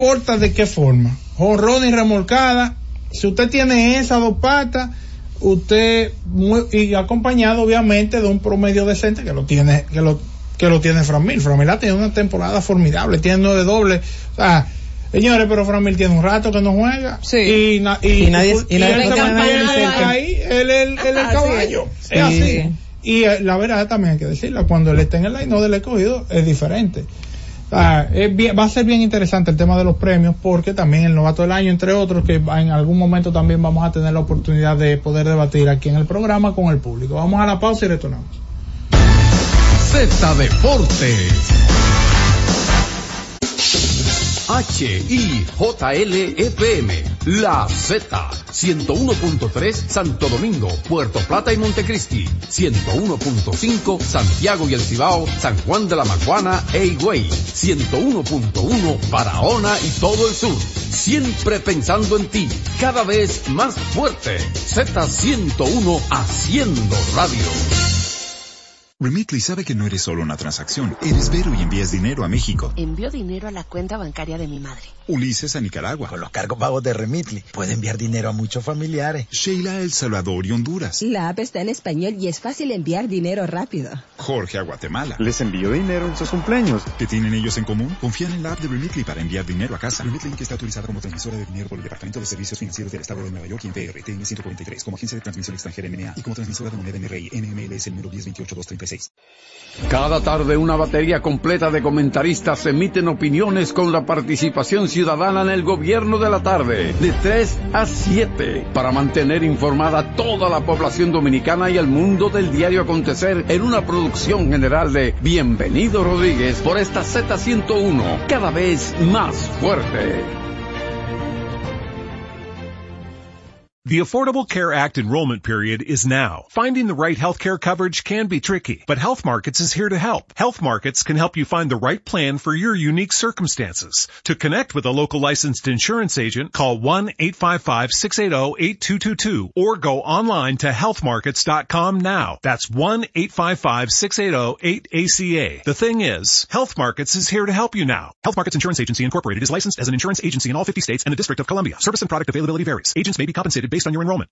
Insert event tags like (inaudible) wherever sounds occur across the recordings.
importa de qué forma. Jorrón y remolcada. Si usted tiene esas dos patas, usted muy, y acompañado obviamente de un promedio decente que lo tiene que lo que lo tiene Framil. Framil ha tenido una temporada formidable, tiene nueve dobles. O sea, señores, pero Framil tiene un rato que no juega. Sí. Y, na- y, Y nadie- y y nadie él ahí, él es el, él es el caballo. es. Es así. Sí. Y eh, la verdad también hay que decirla, cuando él está en el line del escogido es diferente. Bien- va a ser bien interesante el tema de los premios porque también el novato del año, entre otros, que en algún momento también vamos a tener la oportunidad de poder debatir aquí en el programa con el público. Vamos a la pausa y retornamos. Z Deportes. HIJLFM, La Z, 101.3 Santo Domingo, Puerto Plata y Montecristi, 101.5 Santiago y El Cibao, San Juan de la Maguana e Higüey, 101.1 Barahona y todo el sur. Siempre pensando en ti, cada vez más fuerte. Z101 haciendo radio. Remitly sabe que no eres solo una transacción, eres Vero y envías dinero a México, Envío dinero a la cuenta bancaria de mi madre. Ulises a Nicaragua, Con los cargos pagos de Remitly, puede enviar dinero a muchos familiares. Sheila a El Salvador y Honduras, La app está en español y es fácil enviar dinero rápido. Jorge a Guatemala. Les envío dinero en sus cumpleaños. ¿Qué tienen ellos en común? Confían en la app de Remitly para enviar dinero a casa. Remitly que está autorizada como transmisora de dinero por el Departamento de Servicios Financieros del Estado de Nueva York y en PRTN 143 como agencia de transmisión extranjera NMA y como transmisora de moneda NRI NMLS el número 1028236. Cada tarde una batería completa de comentaristas emiten opiniones con la participación ciudadana en el gobierno de la tarde, de 3 a 7, para mantener informada toda la población dominicana y el mundo del diario acontecer en una producción general de Bienvenido Rodríguez por esta Z101, cada vez más fuerte. The Affordable Care Act enrollment period is now. Finding the right healthcare coverage can be tricky, but Health Markets is here to help. Health Markets can help you find the right plan for your unique circumstances. To connect with a local licensed insurance agent, call 1-855-680-8222 or go online to healthmarkets.com now. That's 1-855-680-8ACA. The thing is, Health Markets is here to help you now. Health Markets Insurance Agency Incorporated is licensed as an insurance agency in all 50 states and the District of Columbia. Service and product availability varies. Agents may be compensated based on your enrollment.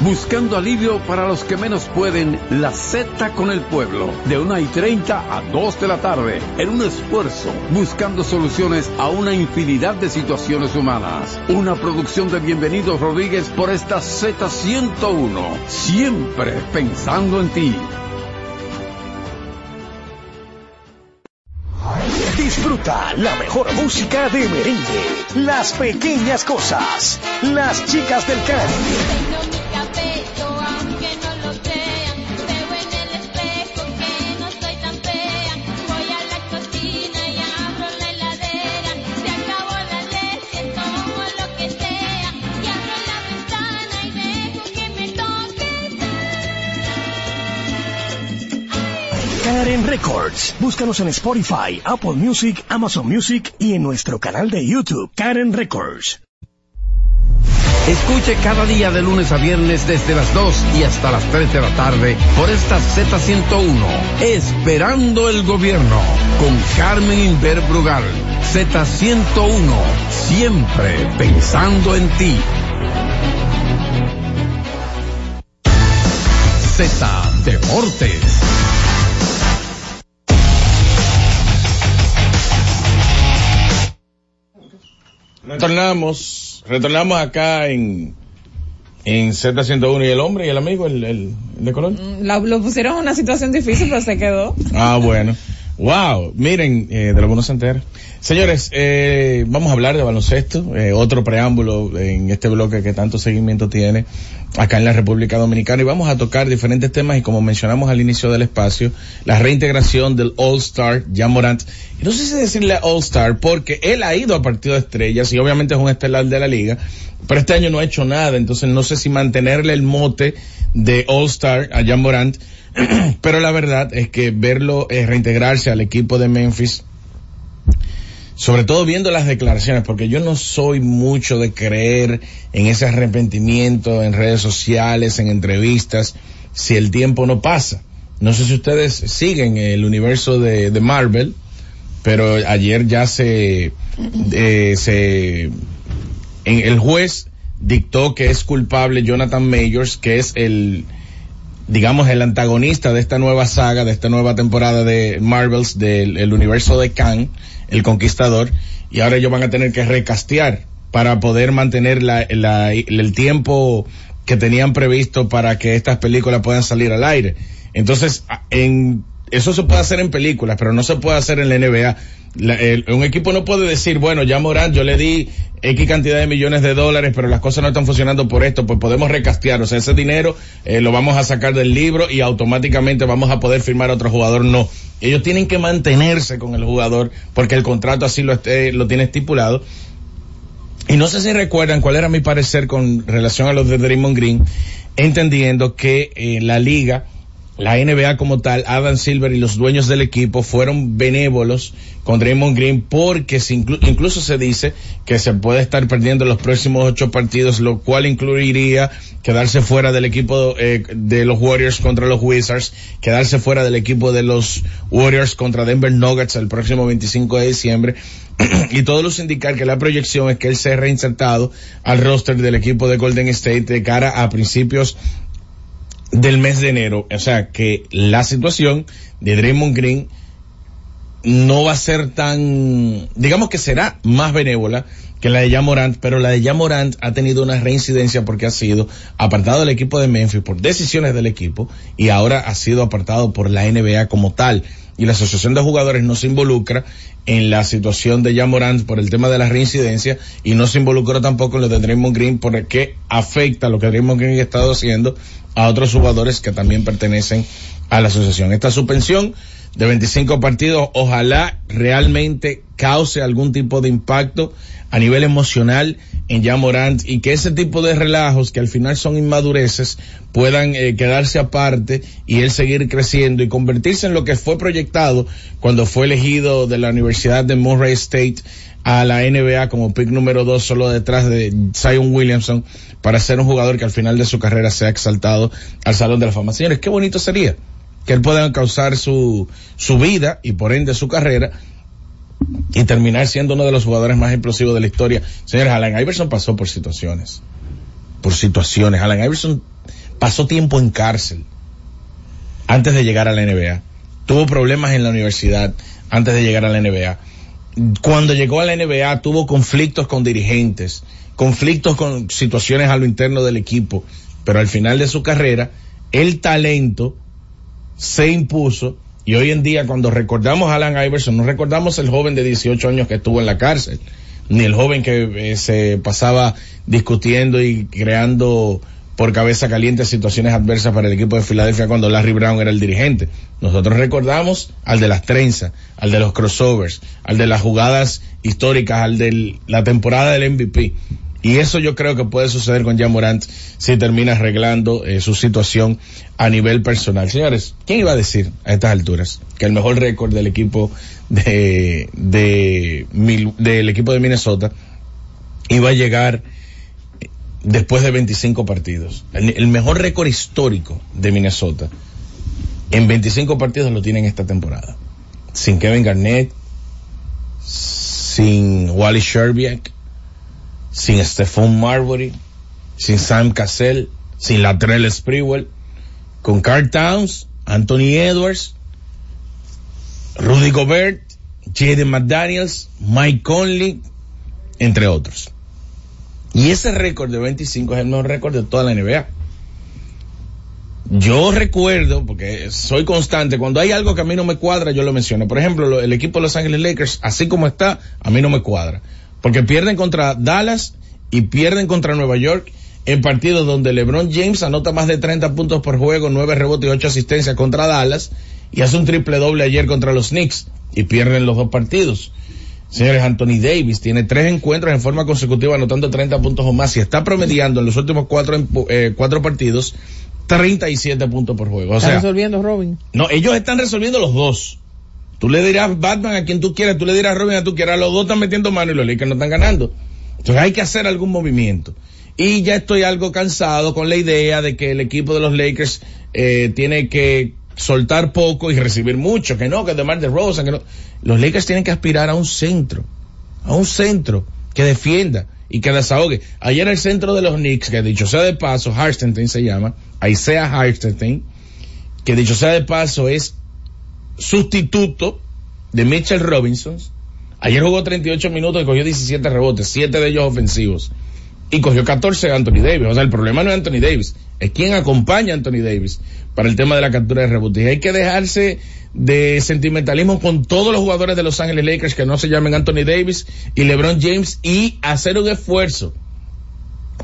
Buscando alivio para los que menos pueden, la Z con el pueblo, de 1 y 30 a 2 de la tarde, en un esfuerzo, buscando soluciones a una infinidad de situaciones humanas. Una producción de Bienvenidos Rodríguez por esta Z101, siempre pensando en ti. Disfruta la mejor música de merengue, las pequeñas cosas, las chicas del can. Records. Búscanos en Spotify, Apple Music, Amazon Music y en nuestro canal de YouTube, Karen Records. Escuche cada día de lunes a viernes desde las 2 y hasta las 3 de la tarde por esta Z101, Esperando el Gobierno, con Carmen Inver Brugal. Z101, siempre pensando en ti. Z Deportes. Retornamos, retornamos acá en, en Z101 y el hombre y el amigo, el, el, el de color. La- lo pusieron en una situación difícil, pero se quedó. Ah, bueno. Wow, miren, eh, de lo entera. Señores, eh, vamos a hablar de baloncesto, eh, otro preámbulo en este bloque que tanto seguimiento tiene acá en la República Dominicana y vamos a tocar diferentes temas y como mencionamos al inicio del espacio, la reintegración del All Star, Jan Morant. No sé si decirle All Star porque él ha ido a partido de estrellas y obviamente es un estelar de la liga, pero este año no ha hecho nada, entonces no sé si mantenerle el mote de All Star a Jan Morant, (clears throat) pero la verdad es que verlo eh, reintegrarse al equipo de Memphis, sobre todo viendo las declaraciones, porque yo no soy mucho de creer en ese arrepentimiento en redes sociales, en entrevistas, si el tiempo no pasa. No sé si ustedes siguen el universo de, de Marvel, pero ayer ya se, eh, se, en el juez dictó que es culpable Jonathan Majors, que es el, digamos, el antagonista de esta nueva saga, de esta nueva temporada de Marvels del el universo de Kang, el conquistador, y ahora ellos van a tener que recastear para poder mantener la, el tiempo que tenían previsto para que estas películas puedan salir al aire. Entonces, en, eso se puede hacer en películas, pero no se puede hacer en la NBA. La- un equipo no puede decir, bueno, ya Morán, yo le di X cantidad de millones de dólares, pero las cosas no están funcionando por esto, pues podemos recastear. O sea, ese dinero eh, lo vamos a sacar del libro y automáticamente vamos a poder firmar a otro jugador. No. Ellos tienen que mantenerse con el jugador porque el contrato así lo, esté- lo tiene estipulado. Y no sé si recuerdan cuál era mi parecer con relación a los de Draymond Green, entendiendo que eh, la liga, la NBA como tal, Adam Silver y los dueños del equipo fueron benévolos con Draymond Green porque se inclu- incluso se dice que se puede estar perdiendo los próximos ocho partidos, lo cual incluiría quedarse fuera del equipo eh, de los Warriors contra los Wizards, quedarse fuera del equipo de los Warriors contra Denver Nuggets el próximo 25 de diciembre. (clears throat) Y todo los indicar que la proyección es que él sea reinsertado al roster del equipo de Golden State de cara a principios del mes de enero. O sea que la situación de Draymond Green no va a ser tan, digamos que será más benévola que la de Jamorant, pero la de Jamorant ha tenido una reincidencia porque ha sido apartado del equipo de Memphis por decisiones del equipo y ahora ha sido apartado por la NBA como tal. Y la asociación de jugadores no se involucra en la situación de Jamorant por el tema de la reincidencia y no se involucró tampoco en lo de Draymond Green porque afecta lo que Draymond Green ha estado haciendo a otros jugadores que también pertenecen a la asociación. Esta suspensión de 25 partidos, ojalá realmente cause algún tipo de impacto a nivel emocional en Jamorant y que ese tipo de relajos que al final son inmadureces puedan eh, quedarse aparte y él seguir creciendo y convertirse en lo que fue proyectado cuando fue elegido de la Universidad de Murray State a la NBA como pick número dos solo detrás de Zion Williamson para ser un jugador que al final de su carrera sea exaltado al Salón de la Fama. Señores, qué bonito sería que él pueda causar su, su vida y por ende su carrera y terminar siendo uno de los jugadores más explosivos de la historia. Señores, Allen Iverson pasó por situaciones, por situaciones. Allen Iverson pasó tiempo en cárcel antes de llegar a la NBA. Tuvo problemas en la universidad antes de llegar a la NBA. Cuando llegó a la NBA tuvo conflictos con dirigentes, conflictos con situaciones a lo interno del equipo, pero al final de su carrera, el talento se impuso y hoy en día cuando recordamos a Alan Iverson, no recordamos el joven de 18 años que estuvo en la cárcel, ni el joven que eh, se pasaba discutiendo y creando por cabeza caliente situaciones adversas para el equipo de Filadelfia cuando Larry Brown era el dirigente. Nosotros recordamos al de las trenzas, al de los crossovers, al de las jugadas históricas, al de la temporada del MVP. Y eso yo creo que puede suceder con Jan Morant si termina arreglando eh, su situación a nivel personal. Señores, ¿quién iba a decir a estas alturas que el mejor récord del equipo de, del equipo de Minnesota iba a llegar después de 25 partidos? El, el mejor récord histórico de Minnesota en 25 partidos lo tienen esta temporada. Sin Kevin Garnett, sin Wally Sherbiak, sin Stephon Marbury, sin Sam Cassell, sin Latrell Sprewell, con Carl Towns, Anthony Edwards, Rudy Gobert, Jaden McDaniels, Mike Conley, entre otros. Y ese récord de 25 es el mejor récord de toda la NBA. Yo recuerdo, porque soy constante, cuando hay algo que a mí no me cuadra, yo lo menciono. Por ejemplo, lo- el equipo de Los Ángeles Lakers, así como está, a mí no me cuadra. Porque pierden contra Dallas y pierden contra Nueva York en partidos donde LeBron James anota más de 30 puntos por juego, 9 rebotes y 8 asistencias contra Dallas y hace un triple doble ayer contra los Knicks y pierden los dos partidos. Señores, Anthony Davis tiene tres encuentros en forma consecutiva anotando 30 puntos o más y está promediando en los últimos cuatro, eh, cuatro partidos 37 puntos por juego. O Está sea, resolviendo Robin. no, ellos están resolviendo los dos. Tú le dirás Batman a quien tú quieras, tú le dirás Robin a tú quieras, los dos están metiendo mano y los Lakers no están ganando. Entonces hay que hacer algún movimiento. Y ya estoy algo cansado con la idea de que el equipo de los Lakers eh, tiene que soltar poco y recibir mucho, que no, que DeMar DeRozan, que no. Los Lakers tienen que aspirar a un centro, a un centro que defienda y que desahogue. Ayer el centro de los Knicks, que dicho sea de paso, Hartenstein se llama, Isaiah Hartenstein, que dicho sea de paso es sustituto de Mitchell Robinson. Ayer jugó 38 minutos y cogió 17 rebotes, 7 de ellos ofensivos. Y cogió 14 de Anthony Davis. O sea, el problema no es Anthony Davis, es quien acompaña a Anthony Davis para el tema de la captura de rebotes. Y hay que dejarse de sentimentalismo con todos los jugadores de Los Ángeles Lakers que no se llamen Anthony Davis y LeBron James y hacer un esfuerzo,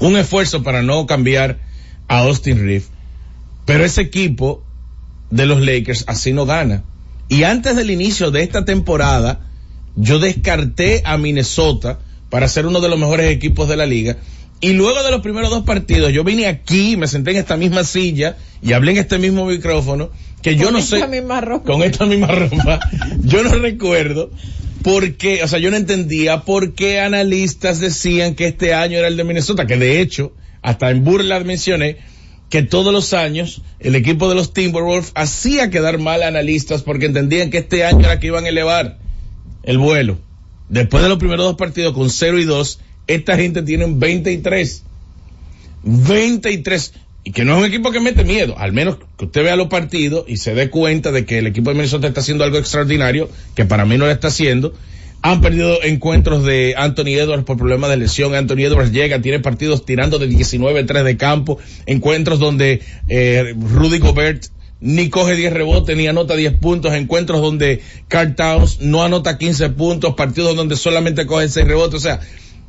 un esfuerzo para no cambiar a Austin Reeves. Pero ese equipo de los Lakers así no gana. Y antes del inicio de esta temporada, yo descarté a Minnesota para ser uno de los mejores equipos de la liga. Y luego de los primeros dos partidos, yo vine aquí, me senté en esta misma silla y hablé en este mismo micrófono, que yo Con no esta sé, misma ropa. con esta misma ropa, yo no recuerdo por qué, o sea, yo no entendía por qué analistas decían que este año era el de Minnesota, que de hecho, hasta en burla mencioné que todos los años el equipo de los Timberwolves hacía quedar mal a analistas porque entendían que este año era que iban a elevar el vuelo. Después de los primeros dos partidos con 0 y 2, esta gente tiene un 23. 23. Y que no es un equipo que mete miedo. Al menos que usted vea los partidos y se dé cuenta de que el equipo de Minnesota está haciendo algo extraordinario, que para mí no lo está haciendo. Han perdido encuentros de Anthony Edwards por problemas de lesión. Anthony Edwards llega, tiene partidos tirando de 19-3 de campo. Encuentros donde eh, Rudy Gobert ni coge 10 rebotes ni anota 10 puntos. Encuentros donde Carl Towns no anota 15 puntos. Partidos donde solamente coge 6 rebotes. O sea,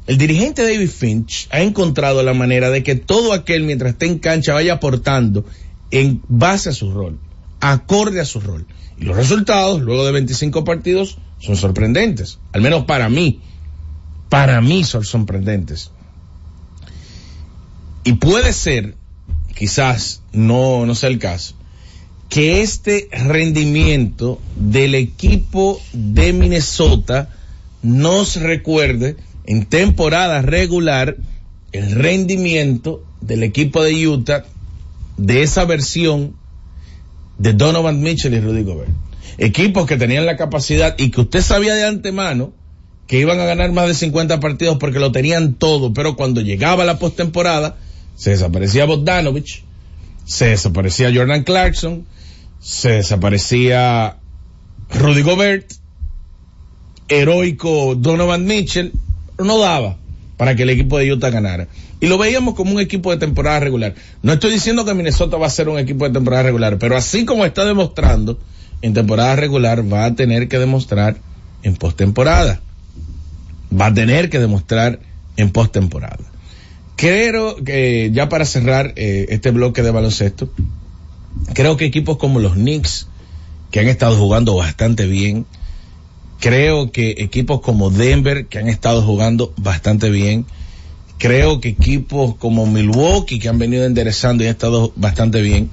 el dirigente David Finch ha encontrado la manera de que todo aquel mientras esté en cancha vaya aportando en base a su rol, acorde a su rol. Y los resultados, luego de 25 partidos, son sorprendentes. Al menos para mí. Para mí son sorprendentes. Y puede ser, quizás no, no sea el caso, que este rendimiento del equipo de Minnesota nos recuerde en temporada regular el rendimiento del equipo de Utah de esa versión de Donovan Mitchell y Rudy Gobert. Equipos que tenían la capacidad y que usted sabía de antemano que iban a ganar más de 50 partidos porque lo tenían todo, pero cuando llegaba la postemporada se desaparecía Bogdanovich, se desaparecía Jordan Clarkson, se desaparecía Rudy Gobert, heroico Donovan Mitchell, no daba para que el equipo de Utah ganara. Y lo veíamos como un equipo de temporada regular. No estoy diciendo que Minnesota va a ser un equipo de temporada regular, pero así como está demostrando en temporada regular, va a tener que demostrar en postemporada. Va a tener que demostrar en postemporada. Creo que ya para cerrar eh, este bloque de baloncesto, creo que equipos como los Knicks, que han estado jugando bastante bien, creo que equipos como Denver, que han estado jugando bastante bien, creo que equipos como Milwaukee, que han venido enderezando y han estado bastante bien,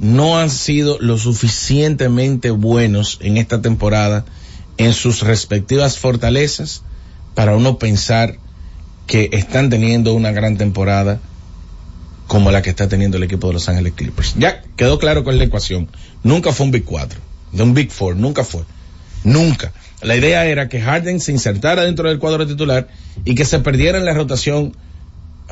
no han sido lo suficientemente buenos en esta temporada en sus respectivas fortalezas para uno pensar que están teniendo una gran temporada como la que está teniendo el equipo de Los Ángeles Clippers. Ya quedó claro con la ecuación. Nunca fue un Big 4, de un Big 4, nunca fue. Nunca. La idea era que Harden se insertara dentro del cuadro titular y que se perdiera en la rotación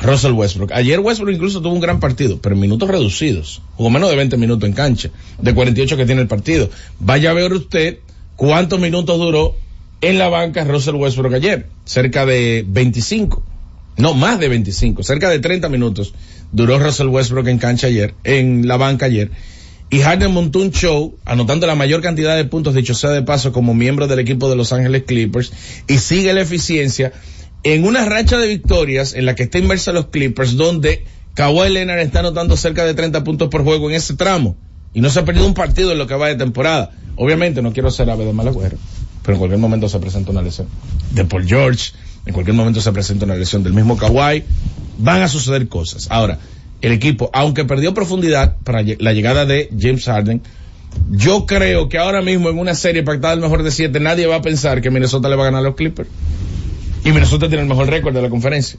Russell Westbrook. Ayer Westbrook incluso tuvo un gran partido, pero en minutos reducidos. Jugó menos de 20 minutos en cancha, de 48 que tiene el partido. Vaya a ver usted cuántos minutos duró en la banca Russell Westbrook ayer. Cerca de 25. No, más de 25. Cerca de 30 minutos duró Russell Westbrook en cancha ayer, en la banca ayer. Y Harden montó un show, anotando la mayor cantidad de puntos, dicho sea de paso, como miembro del equipo de Los Ángeles Clippers, y sigue la eficiencia en una racha de victorias en la que está inmersa los Clippers, donde Kawhi Leonard está anotando cerca de 30 puntos por juego en ese tramo. Y no se ha perdido un partido en lo que va de temporada. Obviamente no quiero ser ave de mal agüero, pero en cualquier momento se presenta una lesión de Paul George, en cualquier momento se presenta una lesión del mismo Kawhi. Van a suceder cosas. Ahora, el equipo, aunque perdió profundidad para la llegada de James Harden, yo creo que ahora mismo en una serie pactada al mejor de siete, nadie va a pensar que Minnesota le va a ganar a los Clippers. Y Minnesota tiene el mejor récord de la conferencia.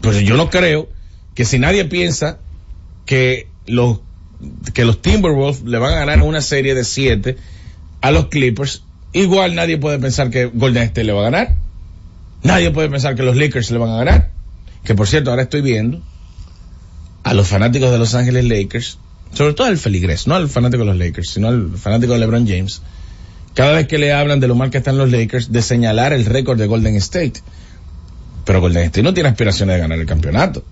Pues yo no creo que si nadie piensa que los que los Timberwolves le van a ganar una serie de siete a los Clippers, igual nadie puede pensar que Golden State le va a ganar. Nadie puede pensar que los Lakers le van a ganar. Que por cierto, ahora estoy viendo a los fanáticos de Los Ángeles Lakers, sobre todo al feligres, no al fanático de los Lakers, sino al fanático de LeBron James, cada vez que le hablan de lo mal que están los Lakers, de señalar el récord de Golden State. Pero Golden State no tiene aspiraciones de ganar el campeonato.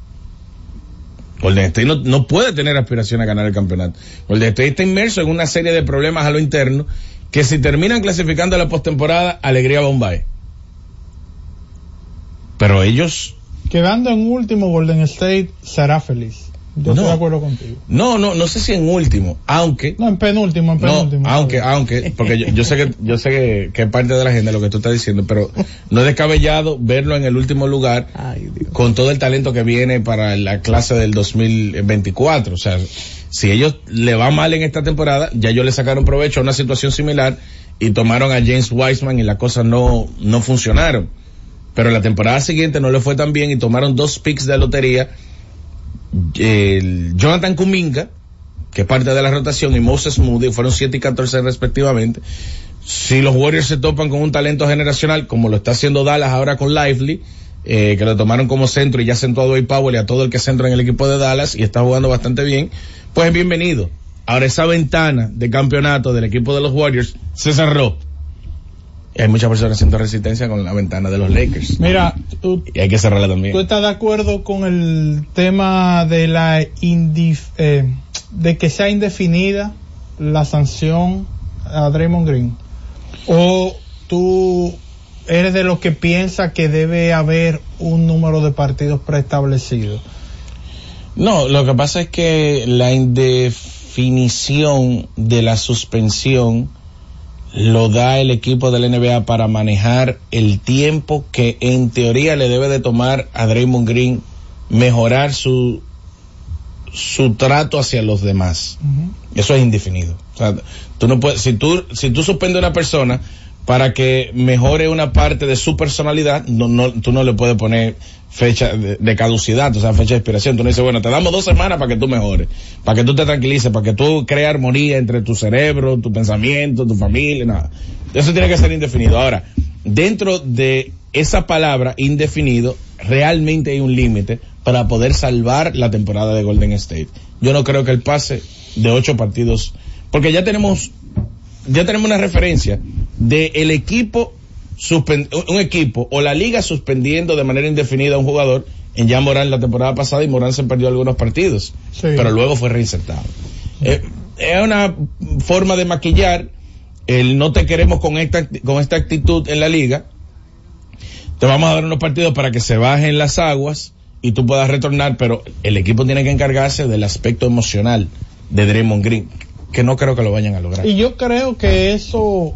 Golden State no, puede tener aspiraciones a ganar el campeonato. Golden State está inmerso en una serie de problemas a lo interno que si terminan clasificando a la postemporada, alegría Bombay. Pero ellos Quedando en último, Golden State será feliz. Yo No. estoy de acuerdo contigo. No, no, no sé si en último, aunque No, en penúltimo, en no, penúltimo. aunque, aunque, porque yo, yo sé que, yo sé que, que es parte de la agenda lo que tú estás diciendo, pero no es descabellado verlo en el último lugar con todo el talento que viene para la clase del 2024. O sea, si ellos le va mal en esta temporada, ya ellos le sacaron provecho a una situación similar y tomaron a James Wiseman y las cosas no, no funcionaron. Pero la temporada siguiente no le fue tan bien y tomaron dos picks de lotería Jonathan Kuminga, que es parte de la rotación, y Moses Moody, fueron 7 y 14 respectivamente. Si los Warriors se topan con un talento generacional, como lo está haciendo Dallas ahora con Lively, eh, que lo tomaron como centro y ya sentó a Dwight Powell y a todo el que centra en el equipo de Dallas y está jugando bastante bien, pues bienvenido. Ahora esa ventana de campeonato del equipo de los Warriors se cerró. Y hay muchas personas haciendo resistencia con la ventana de los Lakers. Mira, tú, Y hay que cerrarla también. ¿tú estás de acuerdo con el tema de la indif- eh, de que sea indefinida la sanción a Draymond Green? ¿O tú eres de los que piensa que debe haber un número de partidos preestablecido? No, lo que pasa es que la indefinición de la suspensión lo da el equipo del NBA para manejar el tiempo que en teoría le debe de tomar a Draymond Green mejorar su su trato hacia los demás. Eso es indefinido. O sea, tú no puedes, si tú, si tú suspendes a una persona para que mejore una parte de su personalidad, no, no, tú no le puedes poner fecha de, caducidad, o sea, fecha de expiración. Tú no dices, bueno, te damos dos semanas para que tú mejores, para que tú te tranquilices, para que tú crees armonía entre tu cerebro, tu pensamiento, tu familia, nada. Eso tiene que ser indefinido. Ahora, dentro de esa palabra indefinido, realmente hay un límite para poder salvar la temporada de Golden State. Yo no creo que el pase de ocho partidos, porque ya tenemos, ya tenemos una referencia de el equipo un equipo o la liga suspendiendo de manera indefinida a un jugador en ya Morán la temporada pasada y Morán se perdió algunos partidos, Sí. pero luego fue reinsertado. Eh, es una forma de maquillar el no te queremos con esta, con esta actitud en la liga, te vamos a dar unos partidos para que se bajen las aguas y tú puedas retornar, pero el equipo tiene que encargarse del aspecto emocional de Draymond Green, que no creo que lo vayan a lograr. Y yo creo que eso,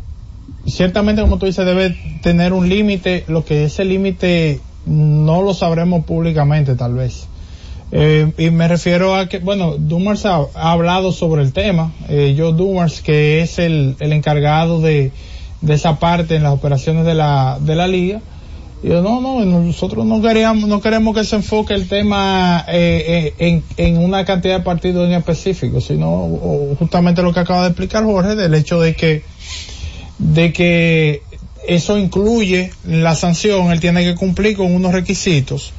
ciertamente como tú dices, debe tener un límite, lo que ese límite no lo sabremos públicamente tal vez. Eh, y me refiero a que, bueno, Dumars ha, ha hablado sobre el tema, eh, Joe Dumars, que es el, el encargado de, de esa parte en las operaciones de la, de la liga, y yo, no, no, nosotros no queríamos, no queremos que se enfoque el tema eh, eh, en, en una cantidad de partidos en específico, sino justamente lo que acaba de explicar Jorge, del hecho de que, de que eso incluye la sanción, él tiene que cumplir con unos requisitos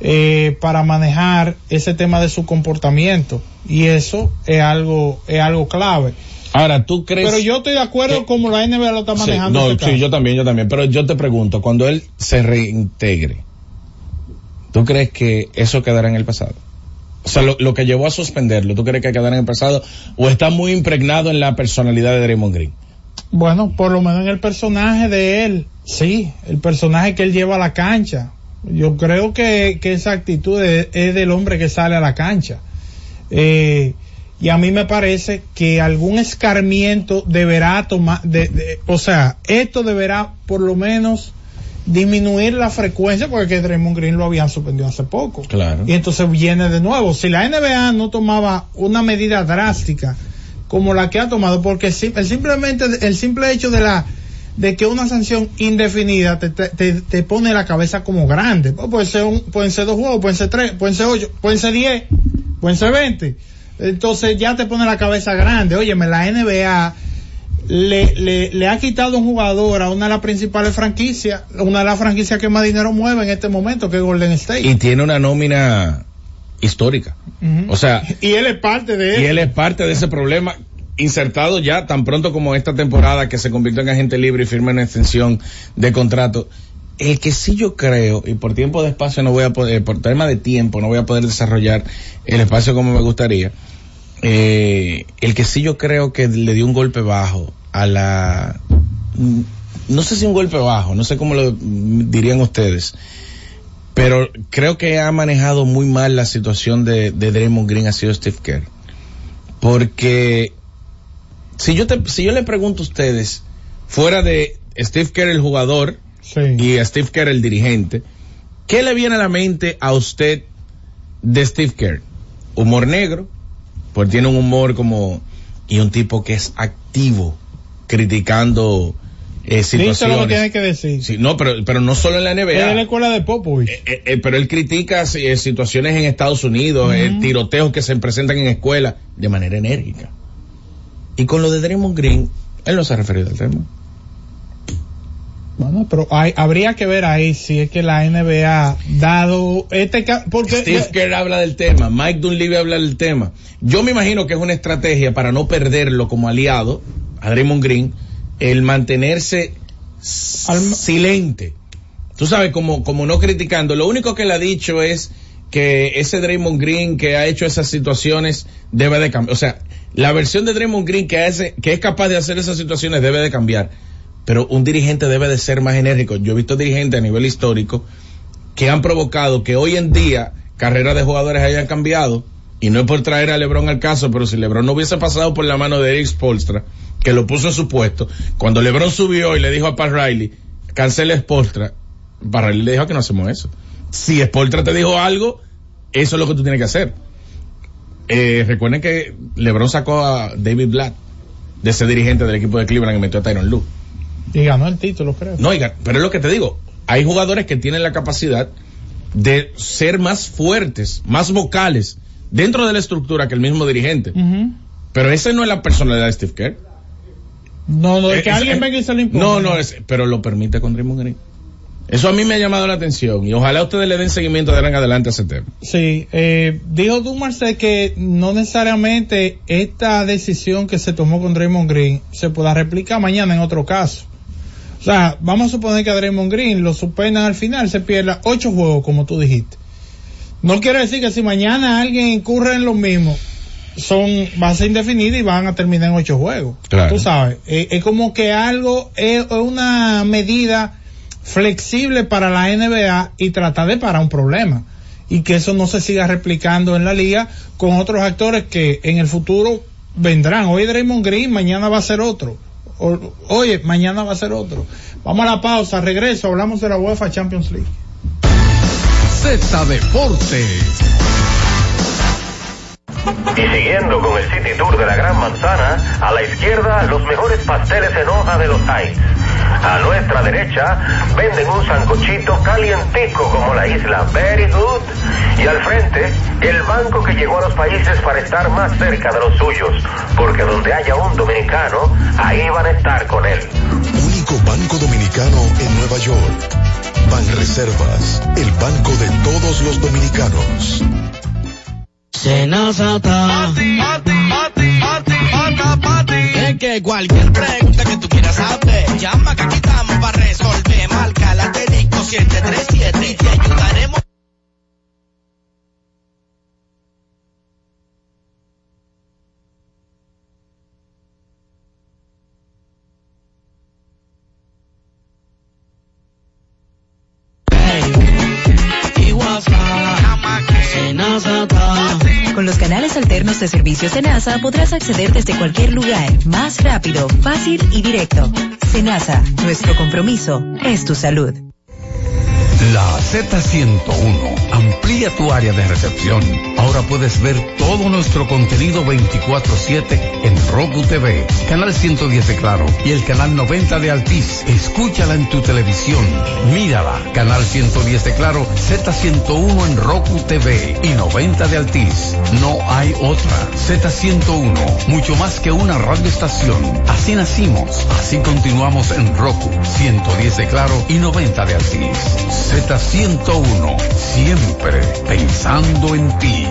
eh, para manejar ese tema de su comportamiento y eso es algo, es algo clave. Ahora, ¿tú crees? Pero yo estoy de acuerdo como la NBA lo está Sí, manejando. no, este sí, yo también, yo también. Pero yo te pregunto, cuando él se reintegre, ¿tú crees que eso quedará en el pasado? O sea, lo, lo que llevó a suspenderlo, ¿tú crees que quedará en el pasado? ¿O está muy impregnado en la personalidad de Draymond Green? Bueno, por lo menos en el personaje de él, sí, el personaje que él lleva a la cancha. Yo creo que, que esa actitud es, es del hombre que sale a la cancha. Eh, y a mí me parece que algún escarmiento deberá tomar, de, de- o sea, esto deberá por lo menos disminuir la frecuencia porque Draymond Green lo habían suspendido hace poco. Claro. Y entonces viene de nuevo. Si la NBA no tomaba una medida drástica como la que ha tomado, porque el simplemente el simple hecho de la de que una sanción indefinida te, te, te- pone la cabeza como grande. Pues puede ser un- pueden ser dos juegos, pueden ser tres, pueden ser ocho, pueden ser diez, pueden ser veinte. Entonces ya te pone la cabeza grande. Óyeme, la NBA le, le, le ha quitado un jugador a una de las principales franquicias, una de las franquicias que más dinero mueve en este momento, que es Golden State. Y tiene una nómina histórica. O sea, y él es parte de eso. y él es parte de ese problema insertado ya tan pronto como esta temporada que se convirtió en agente libre y firma una extensión de contrato. El que sí yo creo, y por tiempo de espacio no voy a poder, por tema de tiempo no voy a poder desarrollar el espacio como me gustaría, eh, el que sí yo creo que le dio un golpe bajo a la, no sé si un golpe bajo, no sé cómo lo dirían ustedes, pero creo que ha manejado muy mal la situación de, de Draymond Green ha sido Steve Kerr. Porque si yo te, si yo le pregunto a ustedes, fuera de Steve Kerr el jugador y a Steve Kerr el dirigente, ¿qué le viene a la mente a usted de Steve Kerr? Humor negro, pues tiene un humor como, y un tipo que es activo, criticando eh, Dice lo que situaciones. tiene que decir. Sí, no, pero, pero no solo en la NBA. Es la escuela de Popovich. Eh, eh, pero él critica eh, situaciones en Estados Unidos, eh, Ujú. tiroteos que se presentan en escuelas de manera enérgica. Y con lo de Draymond Green, él no se ha referido al tema. Bueno, pero hay, habría que ver ahí si es que la NBA dado este porque Steve Kerr habla del tema, Mike Dunleavy habla del tema. Yo me imagino que es una estrategia para no perderlo como aliado a Draymond Green, el mantenerse silente. Tú sabes, como, como no criticando. Lo único que le ha dicho es que ese Draymond Green que ha hecho esas situaciones debe de cambiar. O sea, la versión de Draymond Green que, hace, que es capaz de hacer esas situaciones debe de cambiar. Pero un dirigente debe de ser más enérgico. Yo he visto dirigentes a nivel histórico que han provocado que hoy en día carreras de jugadores hayan cambiado. Y no es por traer a LeBron al caso, pero si LeBron no hubiese pasado por la mano de Eric Spolstra, que lo puso en su puesto, cuando LeBron subió y le dijo a Pat Riley, cancela Spolstra, Pat Riley le dijo que no hacemos eso. Si Spolstra te dijo algo, eso es lo que tú tienes que hacer. Eh, recuerden que LeBron sacó a David Blatt de ese dirigente del equipo de Cleveland y metió a Tyron Lue. Y ganó el título, creo. No, pero es lo que te digo. Hay jugadores que tienen la capacidad de ser más fuertes, más vocales dentro de la estructura que el mismo dirigente. Pero esa no es la personalidad de Steve Kerr. No, no, es que Eh, alguien eh, venga y se lo. No, no, es, pero lo permite con Draymond Green. Eso a mí me ha llamado la atención y ojalá ustedes le den seguimiento de en adelante a ese tema. Sí, eh, dijo Dumarce que no necesariamente esta decisión que se tomó con Draymond Green se pueda replicar mañana en otro caso. O sea, vamos a suponer que a Draymond Green lo suspendan al final, se pierda ocho juegos, como tú dijiste. No quiere decir que si mañana alguien incurre en lo mismo, son, va a ser indefinida y van a terminar en ocho juegos. Claro. Tú sabes, es como que algo, es es una medida flexible para la NBA y tratar de parar un problema. Y que eso no se siga replicando en la liga con otros actores que en el futuro vendrán. Hoy Draymond Green, mañana va a ser otro. O- oye, mañana va a ser otro. Vamos a la pausa, regreso, hablamos de la UEFA Champions League. Z Deportes. Y siguiendo con el City Tour de la Gran Manzana, a la izquierda los mejores pasteles en hoja de los Heights. A nuestra derecha venden un sancochito calientico como la isla Very Good. Y al frente, el banco que llegó a los países para estar más cerca de los suyos. Porque donde haya un dominicano, ahí van a estar con él. Único banco dominicano en Nueva York. Banreservas, el banco de todos los dominicanos. Senazata. Es que cualquier pregunta que tú quieras saber, llama que aquí estamos para resolver. Marca la asterisco 737 y te ayudaremos. Con los canales alternos de servicios Senasa podrás acceder desde cualquier lugar, más rápido, fácil y directo. Senasa, nuestro compromiso es tu salud. La Z101 amplía tu área de recepción. Ahora puedes ver todo nuestro contenido 24/7 en Roku TV, canal 110 de Claro y el canal 90 de Altiz. Escúchala en tu televisión. Mírala, canal 110 de Claro, Z101 en Roku TV y 90 de Altiz. No hay otra. Z101, mucho más que una radioestación. Así nacimos, así continuamos en Roku, 110 de Claro y 90 de Altiz. Z101, siempre pensando en ti.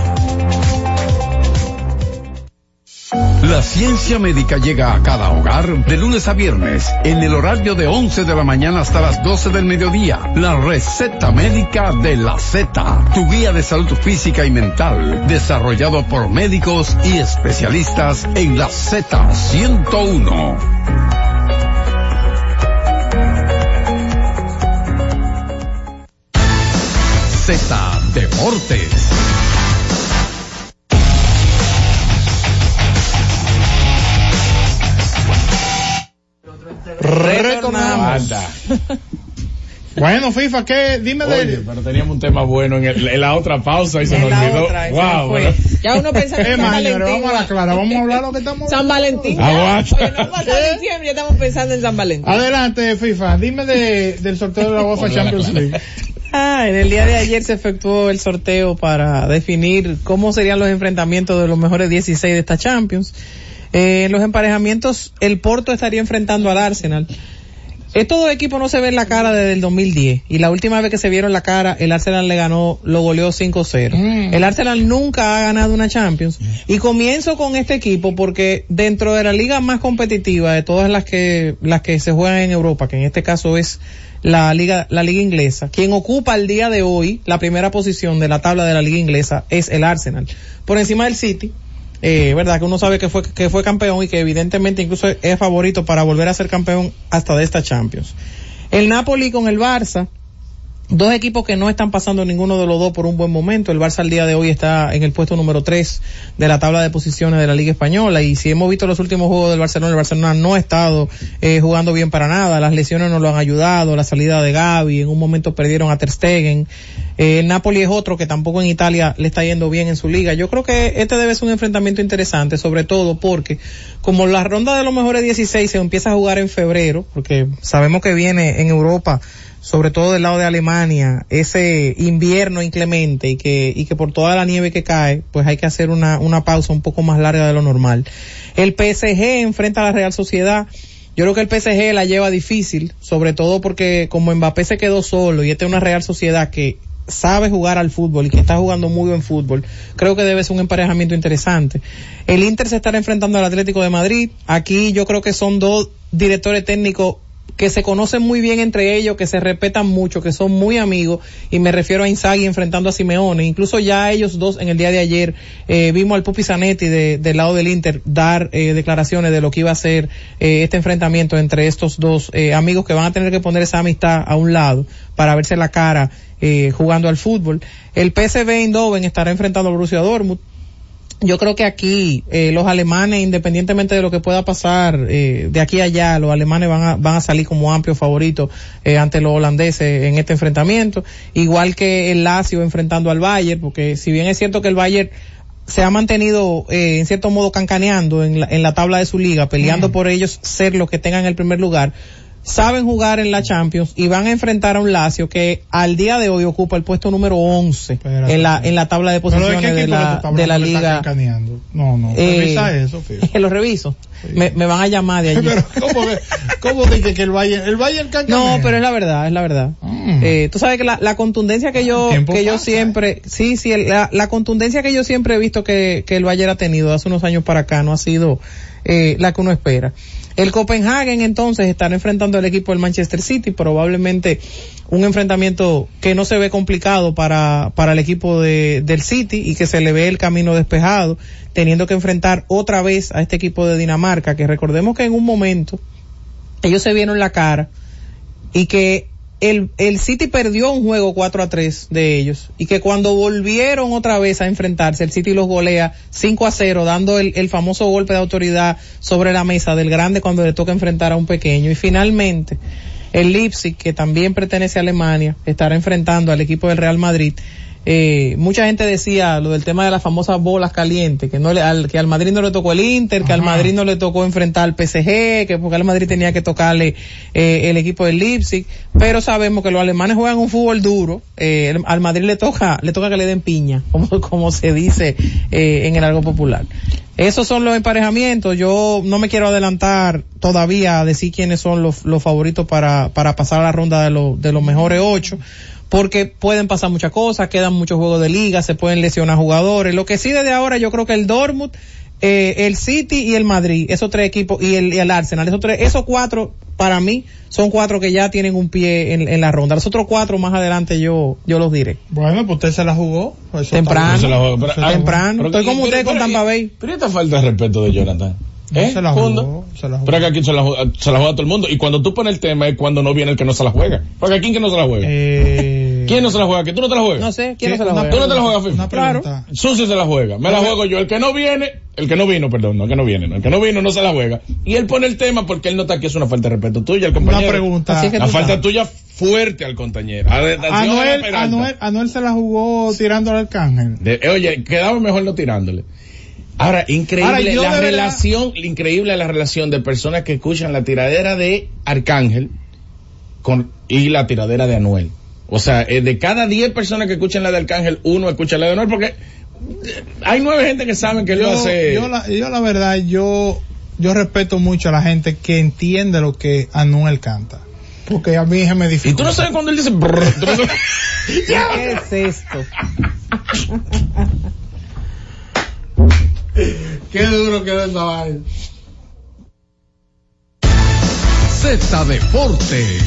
La ciencia médica llega a cada hogar de lunes a viernes en el horario de 11 de la mañana hasta las 12 del mediodía. La receta médica de la Z, tu guía de salud física y mental, desarrollado por médicos y especialistas en la Z101. Z Deportes. Retornamos. (laughs) Bueno, FIFA, ¿qué? Dime Oye, de... pero teníamos un tema bueno en, el- en la otra pausa y se nos olvidó. otra, wow, pero- Ya uno piensa que (laughs) San Valentín. vamos a la clara, vamos a hablar lo que estamos San Valentín. Aguanta. Oye, no pasa diciembre, ya estamos pensando en San Valentín. Adelante, FIFA, dime de, del sorteo de la UEFA Champions League. Ah, en el día de ayer se efectuó el sorteo para definir cómo serían los enfrentamientos de los mejores 16 de esta Champions. Eh, en los emparejamientos, el Porto estaría enfrentando al Arsenal. Estos dos equipos no se ven la cara desde el 2010 y la última vez que se vieron la cara, el Arsenal le ganó, lo goleó 5-0. El Arsenal nunca ha ganado una Champions y comienzo con este equipo porque dentro de la liga más competitiva de todas las que las que se juegan en Europa, que en este caso es la liga la liga inglesa, quien ocupa al día de hoy la primera posición de la tabla de la liga inglesa es el Arsenal, por encima del City eh, verdad que uno sabe que fue que fue campeón y que evidentemente incluso es favorito para volver a ser campeón hasta de esta Champions. El Napoli con el Barça, dos equipos que no están pasando ninguno de los dos por un buen momento. El Barça al día de hoy está en el puesto número 3 de la tabla de posiciones de la Liga Española y si hemos visto los últimos juegos del Barcelona, el Barcelona no ha estado eh, jugando bien para nada. Las lesiones no lo han ayudado, la salida de Gavi, en un momento perdieron a Ter Stegen. Eh, el Napoli es otro que tampoco en Italia le está yendo bien en su liga. Yo creo que este debe ser un enfrentamiento interesante, sobre todo porque como la ronda de los mejores 16 se empieza a jugar en febrero, porque sabemos que viene en Europa sobre todo del lado de Alemania, ese invierno inclemente y que, y que por toda la nieve que cae, pues hay que hacer una, una pausa un poco más larga de lo normal. El PSG enfrenta a la Real Sociedad. Yo creo que el PSG la lleva difícil, sobre todo porque como Mbappé se quedó solo y esta es una Real Sociedad que sabe jugar al fútbol y que está jugando muy buen fútbol, creo que debe ser un emparejamiento interesante. El Inter se estará enfrentando al Atlético de Madrid. Aquí yo creo que son dos directores técnicos que se conocen muy bien entre ellos, que se respetan mucho, que son muy amigos, y me refiero a Inzaghi enfrentando a Simeone. Incluso ya ellos dos en el día de ayer eh, vimos al Pupi Zanetti de, del lado del Inter dar eh, declaraciones de lo que iba a ser eh, este enfrentamiento entre estos dos eh, amigos que van a tener que poner esa amistad a un lado para verse la cara eh, jugando al fútbol. El PSV Eindhoven estará enfrentando al Borussia Dortmund yo creo que aquí eh, los alemanes, independientemente de lo que pueda pasar eh, de aquí a allá, los alemanes van a, van a salir como amplios favoritos eh, ante los holandeses en este enfrentamiento, igual que el Lazio enfrentando al Bayern, porque si bien es cierto que el Bayern se ha mantenido eh, en cierto modo cancaneando en la, en la tabla de su liga, peleando por ellos ser los que tengan el primer lugar, saben jugar en la Champions y van a enfrentar a un Lazio que al día de hoy ocupa el puesto número 11 en la en la tabla de ¿de posiciones de equipo la, de la que liga. No, no, Eh, revisa eso, (laughs) FIFA. lo reviso. Me, me van a llamar de (laughs) allí. Pero, ¿cómo, que- cómo dice que el Bayern, el Bayern? No, pero es la verdad, es la verdad. Eh, tú sabes que la, la contundencia que yo, El tiempo que yo siempre, sí, sí, el- la, la contundencia que yo siempre he visto que, que el Bayern ha tenido hace unos años para acá no ha sido eh, la que uno espera. El Copenhagen entonces estará enfrentando al equipo del Manchester City, probablemente un enfrentamiento que no se ve complicado para, para el equipo de, del City y que se le ve el camino despejado, teniendo que enfrentar otra vez a este equipo de Dinamarca, que recordemos que en un momento ellos se vieron la cara y que el, el City perdió un juego 4 a 3 de ellos y que cuando volvieron otra vez a enfrentarse el City los golea 5 a 0 dando el, el famoso golpe de autoridad sobre la mesa del grande cuando le toca enfrentar a un pequeño y finalmente el Leipzig, que también pertenece a Alemania, estará enfrentando al equipo del Real Madrid. Eh, mucha gente decía lo del tema de las famosas bolas calientes, que no le, al, que al Madrid no le tocó el Inter, que al Madrid no le tocó enfrentar al PSG, que porque al Madrid tenía que tocarle eh, el equipo del Leipzig, pero sabemos que los alemanes juegan un fútbol duro, eh, el- al Madrid le toca, le toca que le den piña, (laughs) como, como se dice eh, en el algo popular. Esos son los emparejamientos. Yo no me quiero adelantar todavía a decir quiénes son los, los favoritos para, para pasar a la ronda de, los de los mejores ocho, porque pueden pasar muchas cosas, quedan muchos juegos de liga, se pueden lesionar jugadores. Lo que sí desde ahora yo creo que el Dortmund, eh, el City y el Madrid, esos tres equipos, y el, y el Arsenal, esos tres, esos cuatro, para mí, son cuatro que ya tienen un pie en, en la ronda. Los otros cuatro más adelante yo, yo los diré. Bueno, pues usted se la jugó. Pues eso Temprano. Se la pero- ah. Temprano. pero- Estoy como usted pero- con Tampa Bay. Pero esta falta de respeto de Jonathan. ¿Eh? se la jugó, se la jugó. Pero que aquí se la, juega, se la juega todo el mundo. Y cuando tú pones el tema es cuando no viene el que no se la juega. Porque aquí quién que no se la juega. Eh, ¿Quién no se la juega? ¿Que tú no te la juegas? No sé, ¿quién no se la juega? ¿Tú no te la juegas, Fifi? Una Claro. Susi se la juega. Me la juego yo. El que no viene, el que no vino, perdón, no el que no viene, no, el que no vino no se la juega. Y él pone el tema porque él nota que es una falta de respeto tuya al compañero. Una pregunta. Así que La falta sabes. tuya fuerte al compañero. Anuel. Anuel, Anuel se la jugó tirando al arcángel. De- eh, oye, quedaba mejor no tirándole. Ahora, increíble Ahora, la relación, increíble la relación de personas que escuchan la tiradera de Arcángel con, y la tiradera de Anuel. O sea, eh, de cada 10 personas que escuchan la de Arcángel, uno escucha la de Anuel porque eh, hay nueve gente que saben que Yo, lo hace. yo, la, yo la verdad, yo, yo respeto mucho a la gente que entiende lo que Anuel canta. Porque a mí se me y dificulta. tú no sabes cuando él dice brrr, tú no sabes- (laughs) ¿Qué es esto? (laughs) (laughs) Qué duro quedó esa vaina. Z Deportes.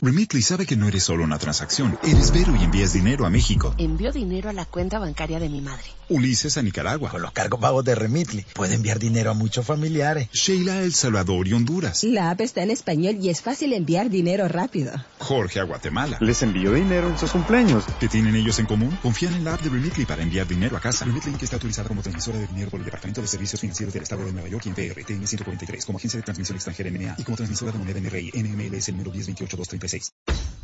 Remitly sabe que no eres solo una transacción. Eres Vero y envías dinero a México. Envío dinero a la cuenta bancaria de mi madre. Ulises a Nicaragua. Con los cargos pagos de Remitly puede enviar dinero a muchos familiares. Sheila a El Salvador y Honduras. La app está en español y es fácil enviar dinero rápido. Jorge a Guatemala. Les envío dinero en sus cumpleaños. ¿Qué tienen ellos en común? Confían en la app de Remitly para enviar dinero a casa. Remitly que está autorizada como transmisora de dinero por el Departamento de Servicios Financieros del Estado de Nueva York y en PRTN 143 como agencia de transmisión extranjera NMA y como transmisora de moneda NRI NMLS número 1028236.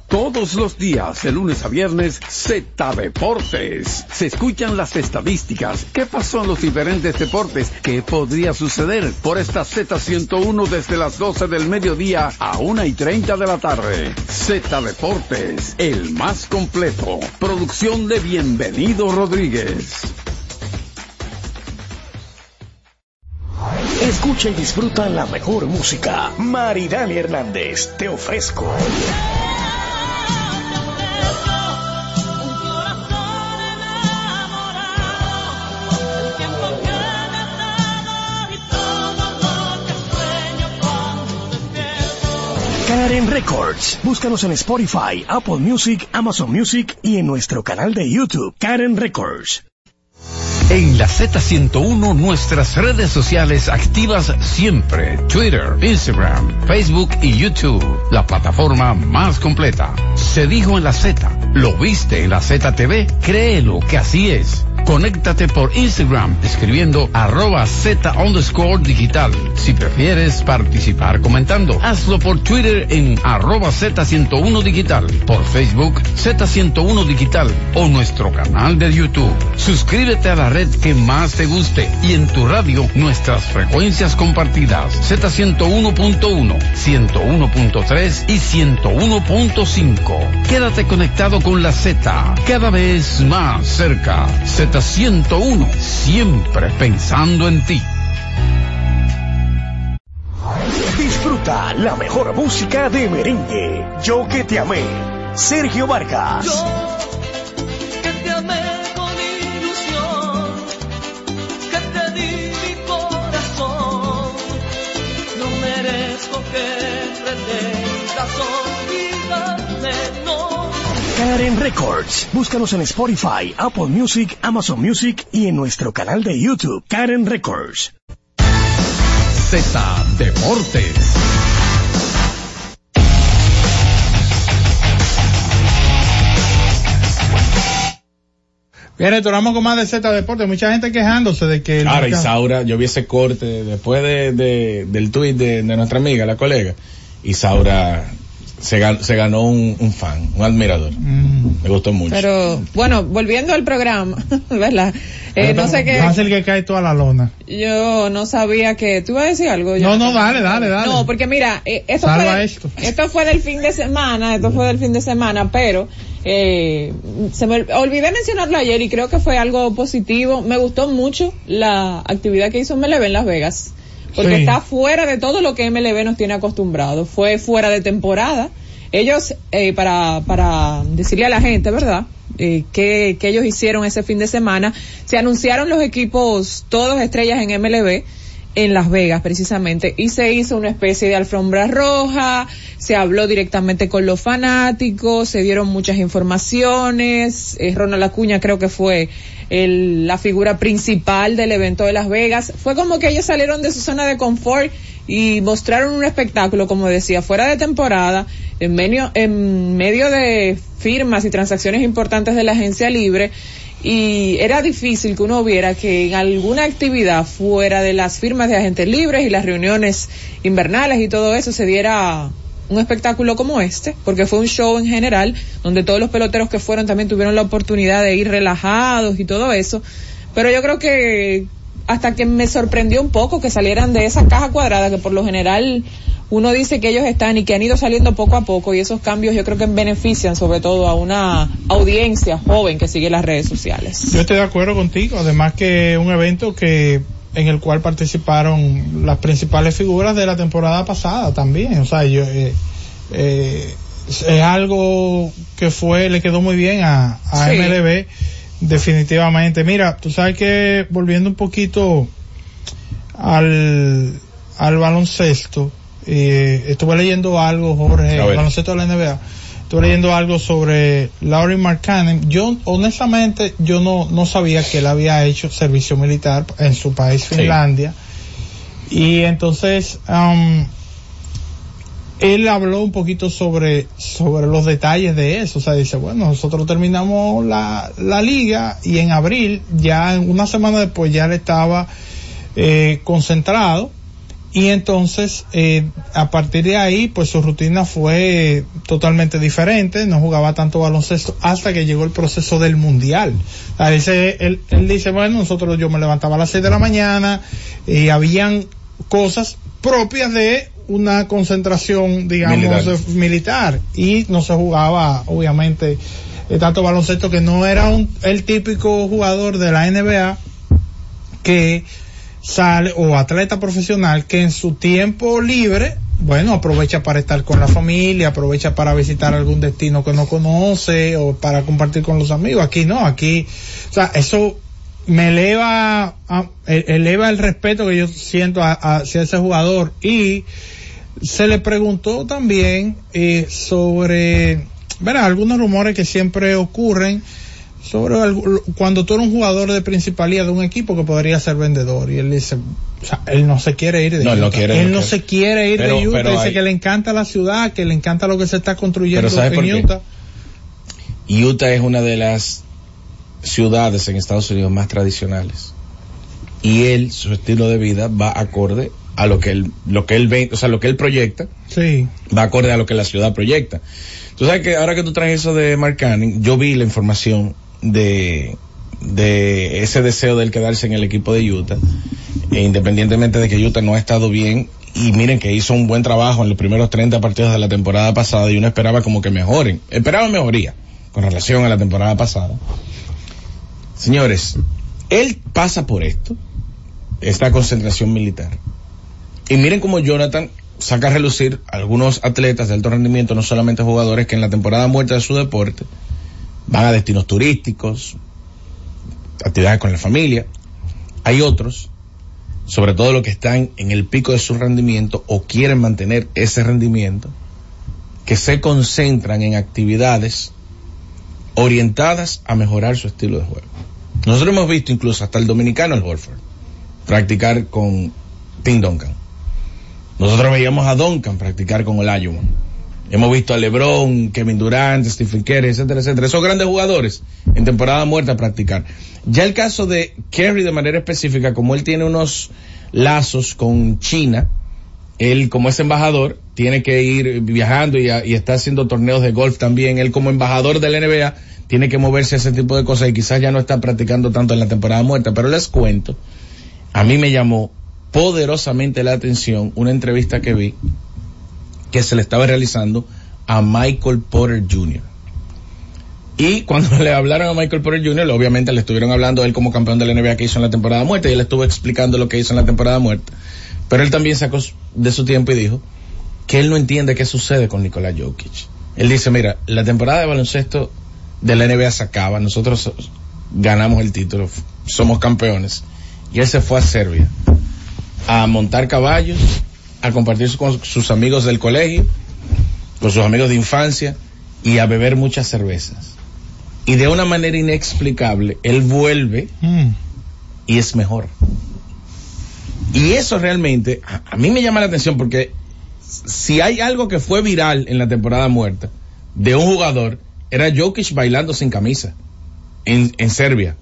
Todos los días, de lunes a viernes, Z Deportes. Se escuchan las estadísticas. ¿Qué pasó en los diferentes deportes? ¿Qué podría suceder? Por esta Z101 desde las 12 del mediodía a 1 y 30 de la tarde. Z Deportes, el más completo. Producción de Bienvenido Rodríguez. Escucha y disfruta la mejor música. Maridani Hernández, te ofrezco. Karen Records. Búscanos en Spotify, Apple Music, Amazon Music y en nuestro canal de YouTube, Karen Records. En la Z101 nuestras redes sociales activas siempre. Twitter, Instagram, Facebook y YouTube. La plataforma más completa. Se dijo en la Z. ¿Lo viste en la ZTV? Créelo que así es. Conéctate por Instagram escribiendo arroba Z underscore digital. Si prefieres participar comentando, hazlo por Twitter en arroba Z101 digital, por Facebook Z101 digital o nuestro canal de YouTube. Suscríbete a la red que más te guste y en tu radio nuestras frecuencias compartidas Z101.1, 101.3 y 101.5. Quédate conectado con la Z, cada vez más cerca. Z101, siempre pensando en ti. Disfruta la mejor música de merengue. Yo que te amé. Sergio Vargas. Karen Records. Búscanos en Spotify, Apple Music, Amazon Music y en nuestro canal de YouTube, Karen Records. Z Deportes. Bien, retornamos con más de Z Deportes. Mucha gente quejándose de que... Ahora, mercado- Isaura, yo vi ese corte después de, de- del tuit de, de nuestra amiga, la colega, Isaura se ganó, se ganó un, un fan, un admirador. Mm. Me gustó mucho. Pero bueno, volviendo al programa, (laughs) ¿verdad? Eh, no sé qué. Fácil que cae toda la lona. Yo no sabía que. ¿Tú ibas a decir algo? Yo No, no, dale, dale, dale. No, porque mira, eh, esto, Salva fue del, esto. esto fue del fin de semana, esto fue del fin de semana, pero eh, se me olvidé mencionarlo ayer y creo que fue algo positivo. Me gustó mucho la actividad que hizo MLB en Las Vegas, porque Sí. está fuera de todo lo que MLB nos tiene acostumbrado. Fue fuera de temporada. Ellos, eh, para, para decirle a la gente, ¿verdad? Eh, que, que ellos hicieron ese fin de semana, se anunciaron los equipos, todos estrellas en MLB, en Las Vegas precisamente y se hizo una especie de alfombra roja, se habló directamente con los fanáticos, se dieron muchas informaciones, eh, Ronald Acuña creo que fue el- la figura principal del evento de Las Vegas, fue como que ellos salieron de su zona de confort y mostraron un espectáculo, como decía, fuera de temporada, en medio, en medio de firmas y transacciones importantes de la agencia libre, y era difícil que uno viera que en alguna actividad fuera de las firmas de agentes libres y las reuniones invernales y todo eso se diera un espectáculo como este, porque fue un show en general donde todos los peloteros que fueron también tuvieron la oportunidad de ir relajados y todo eso, pero yo creo que hasta que me sorprendió un poco que salieran de esa caja cuadrada que por lo general uno dice que ellos están y que han ido saliendo poco a poco y esos cambios yo creo que benefician sobre todo a una audiencia joven que sigue las redes sociales. Yo estoy de acuerdo contigo, además que un evento que en el cual participaron las principales figuras de la temporada pasada también, o sea, yo eh, eh, es algo que fue le quedó muy bien a, a Sí. MLB definitivamente. Mira, tú sabes que volviendo un poquito al al baloncesto, eh, estuve leyendo algo, Jorge, baloncesto de la NBA. Estuve leyendo algo sobre Laurie Markkanen. Yo, honestamente, yo no, no sabía que él había hecho servicio militar en su país, Sí. Finlandia. Y entonces, um, él habló un poquito sobre, sobre los detalles de eso. O sea, dice, bueno, nosotros terminamos la, la liga y en abril, ya una semana después, ya él estaba eh, concentrado. Y entonces, eh, a partir de ahí, pues su rutina fue totalmente diferente, no jugaba tanto baloncesto hasta que llegó el proceso del mundial. Sea, dice, él, él dice, bueno, nosotros yo me levantaba a las 6 de la mañana y habían cosas propias de una concentración, digamos, Militar. eh, militar y no se jugaba, obviamente, eh, tanto baloncesto que no era un, el típico jugador de la NBA que sale o atleta profesional que en su tiempo libre bueno aprovecha para estar con la familia aprovecha para visitar algún destino que no conoce o para compartir con los amigos aquí no aquí o sea eso me eleva e- eleva el respeto que yo siento hacia ese jugador y se le preguntó también eh, sobre ¿verdad? algunos rumores que siempre ocurren sobre cuando tú eres un jugador de principalía de un equipo que podría ser vendedor y él dice o sea, él no se quiere ir de No, él no Utah. quiere, él no se quiere ir Pero- de Utah dice hay- que le encanta la ciudad que le encanta lo que se está construyendo Pero ¿sabes en por qué? Utah Utah es una de las ciudades en Estados Unidos más tradicionales. Y él, su estilo de vida va acorde a lo que él, lo que él ve, o sea, lo que él proyecta, sí va acorde a lo que la ciudad proyecta. Tú sabes que ahora que tú traes eso de Mark Canning, yo vi la información de, de ese deseo de quedarse en el equipo de Utah, e independientemente de que Utah no ha estado bien, y miren que hizo un buen trabajo en los primeros 30 partidos de la temporada pasada y uno esperaba como que mejoren, esperaba mejoría con relación a la temporada pasada. Señores, él pasa por esto, esta concentración militar. Y miren cómo Jonathan saca a relucir a algunos atletas de alto rendimiento, no solamente jugadores que en la temporada muerta de su deporte van a destinos turísticos, actividades con la familia. Hay otros, sobre todo los que están en el pico de su rendimiento o quieren mantener ese rendimiento, que se concentran en actividades orientadas a mejorar su estilo de juego. Nosotros hemos visto incluso hasta el dominicano, el Holford, practicar con Tim Duncan. Nosotros veíamos a Duncan practicar con el Iowa. Hemos visto a LeBron, Kevin Durant, Stephen Curry, etcétera, etcétera. Esos grandes jugadores en temporada muerta practicar. Ya el caso de Curry de manera específica, como él tiene unos lazos con China, él como es embajador, tiene que ir viajando y, y está haciendo torneos de golf también. Él como embajador del NBA tiene que moverse a ese tipo de cosas y quizás ya no está practicando tanto en la temporada muerta. Pero les cuento, a mí me llamó poderosamente la atención una entrevista que vi que se le estaba realizando a Michael Porter Jr. Y cuando (laughs) le hablaron a Michael Porter Jr., obviamente le estuvieron hablando a él como campeón de la NBA que hizo en la temporada muerta y él estuvo explicando lo que hizo en la temporada muerta. Pero él también sacó de su tiempo y dijo que él no entiende qué sucede con Nikola Jokic. Él dice, mira, la temporada de baloncesto de la NBA se acaba, nosotros ganamos el título, somos campeones. Y él se fue a Serbia a montar caballos, a compartir con sus amigos del colegio, con sus amigos de infancia y a beber muchas cervezas. Y de una manera inexplicable, él vuelve Mm. y es mejor. Y eso realmente a, a mí me llama la atención porque si hay algo que fue viral en la temporada muerta de un jugador, era Jokic bailando sin camisa en, en Serbia.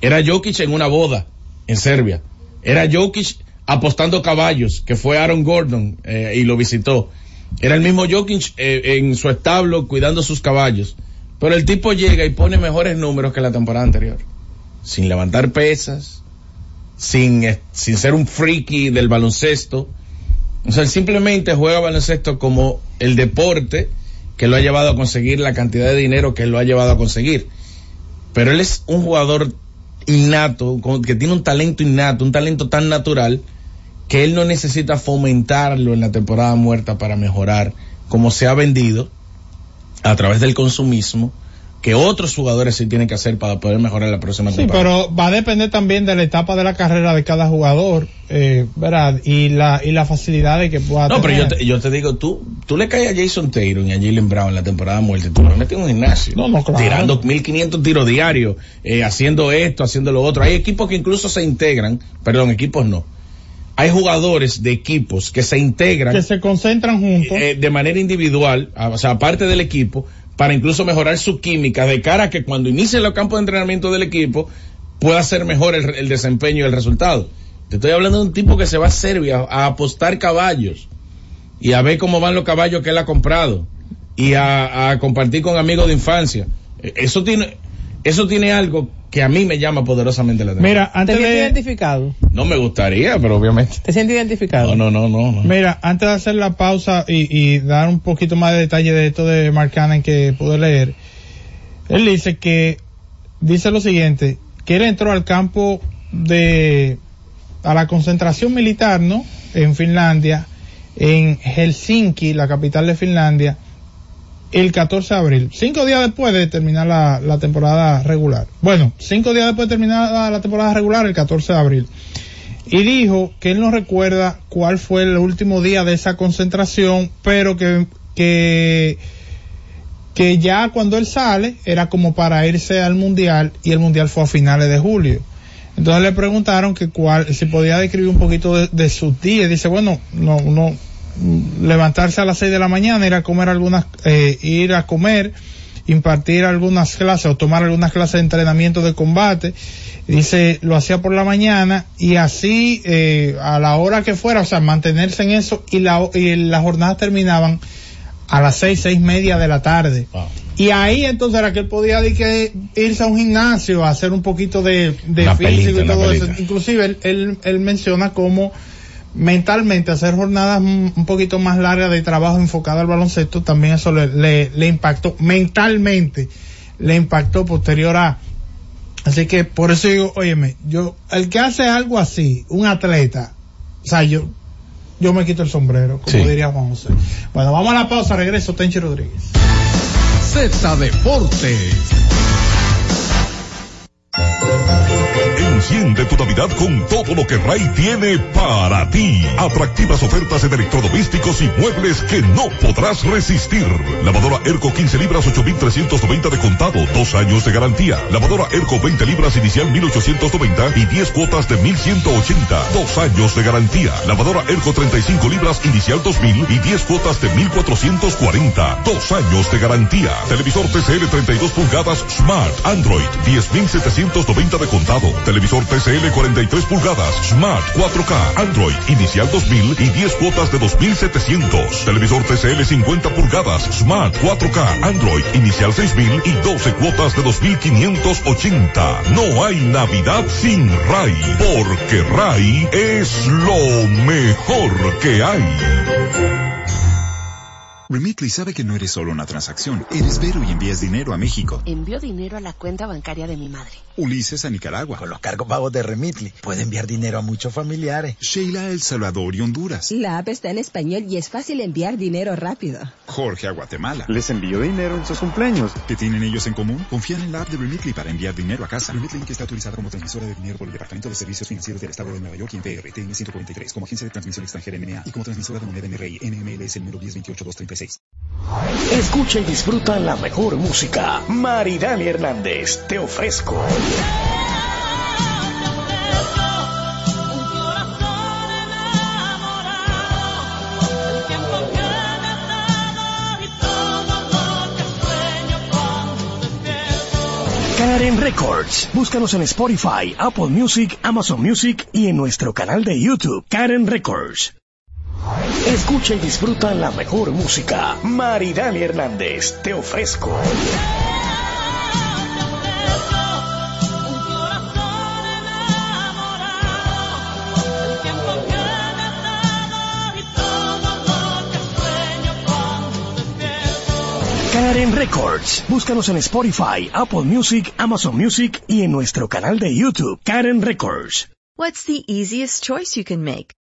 Era Jokic en una boda en Serbia. Era Jokic apostando caballos, que fue Aaron Gordon eh, y lo visitó. Era el mismo Jokic eh, en su establo cuidando sus caballos. Pero el tipo llega y pone mejores números que la temporada anterior. Sin levantar pesas, sin, eh, sin ser un friki del baloncesto. O sea, él simplemente juega baloncesto como el deporte que lo ha llevado a conseguir la cantidad de dinero que lo ha llevado a conseguir. Pero él es un jugador innato, que tiene un talento innato, un talento tan natural, que él no necesita fomentarlo en la temporada muerta para mejorar, como se ha vendido a través del consumismo, que otros jugadores sí tienen que hacer para poder mejorar la próxima Sí, temporada. pero va a depender también de la etapa de la carrera de cada jugador, eh, ¿verdad? Y la, y la facilidad de que pueda No, pero tener. yo te, yo te digo, tú, tú le caes a Jason Taylor y a Jalen Brown en la temporada muerta, tú lo metes en un gimnasio. No, no, claro. Tirando 1500 tiros diarios, eh, haciendo esto, haciendo lo otro. Hay equipos que incluso se integran, perdón, equipos no. Hay jugadores de equipos que se integran que se concentran juntos. eh, de manera individual, o sea, aparte del equipo, para incluso mejorar su química de cara a que cuando inicie los campos de entrenamiento del equipo pueda ser mejor el, el desempeño y el resultado. Te estoy hablando de un tipo que se va a Serbia a apostar caballos y a ver cómo van los caballos que él ha comprado y a, a compartir con amigos de infancia. Eh, Eso tiene, eso tiene algo que a mí me llama poderosamente la atención. Mira, ¿Te antes sientes de, identificado? No me gustaría, pero obviamente. ¿Te sientes identificado? No, no, no, no. no. mira, antes de hacer la pausa y, y dar un poquito más de detalle de esto de Mark Cannon que pude leer, él dice que, dice lo siguiente, que él entró al campo de, a la concentración militar, ¿no? En Finlandia, en Helsinki, la capital de Finlandia, el 14 de abril, cinco días después de terminar la, la temporada regular. Bueno, cinco días después de terminar la, temporada regular, el 14 de abril. Y dijo que él no recuerda cuál fue el último día de esa concentración, pero que, que, que ya cuando él sale era como para irse al mundial y el mundial fue a finales de julio. Entonces le preguntaron que cuál, si podía describir un poquito de, de sus días. Dice, bueno, no, no, levantarse a las seis de la mañana, ir a comer algunas, eh, ir a comer, impartir algunas clases o tomar algunas clases de entrenamiento de combate. Dice, lo hacía por la mañana y así, eh, a la hora que fuera, o sea, mantenerse en eso y la, y las jornadas terminaban a las seis, seis media de la tarde. Y ahí entonces era que él podía que irse a un gimnasio a hacer un poquito de, físico pelita, y todo eso. Inclusive él, él, él menciona como mentalmente hacer jornadas un poquito más largas de trabajo enfocado al baloncesto, también eso le, le, le impactó mentalmente, le impactó posterior a. Así que por eso digo, óyeme, yo, el que hace algo así, un atleta, o sea, yo, yo me quito el sombrero, como Sí. diría Juan José. Bueno, vamos a la pausa, regreso, Tenchi Rodríguez. Z Deportes. Enciende tu Navidad con todo lo que Ray tiene para ti. Atractivas ofertas en electrodomésticos y muebles que no podrás resistir. Lavadora Erco 15 libras 8.390 de contado, dos años de garantía. Lavadora Erco 20 libras inicial 1.890 y 10 cuotas de 1.180, dos años de garantía. Lavadora Erco 35 libras inicial 2.000 y 10 cuotas de 1.440, dos años de garantía. Televisor TCL 32 pulgadas Smart Android 10.790 de contado. Televisor TCL 43 pulgadas, Smart 4K, Android, inicial 2000 y 10 cuotas de 2700. Televisor TCL 50 pulgadas, Smart 4K, Android, inicial 6000 y 12 cuotas de 2580. No hay Navidad sin RAI, porque RAI es lo mejor que hay. Remitly sabe que no eres solo una transacción, eres Vero y envías dinero a México. Envío dinero a la cuenta bancaria de mi madre. Ulises a Nicaragua. Con los cargos pagos de Remitly, puede enviar dinero a muchos familiares. Sheila a El Salvador y Honduras. La app está en español y es fácil enviar dinero rápido. Jorge a Guatemala. Les envío dinero en sus cumpleaños. ¿Qué tienen ellos en común? Confían en la app de Remitly para enviar dinero a casa. Remitly que está autorizada como transmisora de dinero por el Departamento de Servicios Financieros del Estado de Nueva York y en PRTN 143 como agencia de transmisión extranjera NMA y como transmisora de moneda NRI NMLS número 1028237. Escucha y disfruta la mejor música. Maridali Hernández, te ofrezco. Karen Records. Búscanos en Spotify, Apple Music, Amazon Music y en nuestro canal de YouTube, Karen Records. Escucha y disfruta la mejor música. Maridani Hernández, te ofrezco. Karen Records. Búscanos en Spotify, Apple Music, Amazon Music y en nuestro canal de YouTube, Karen Records. What's the easiest choice you can make?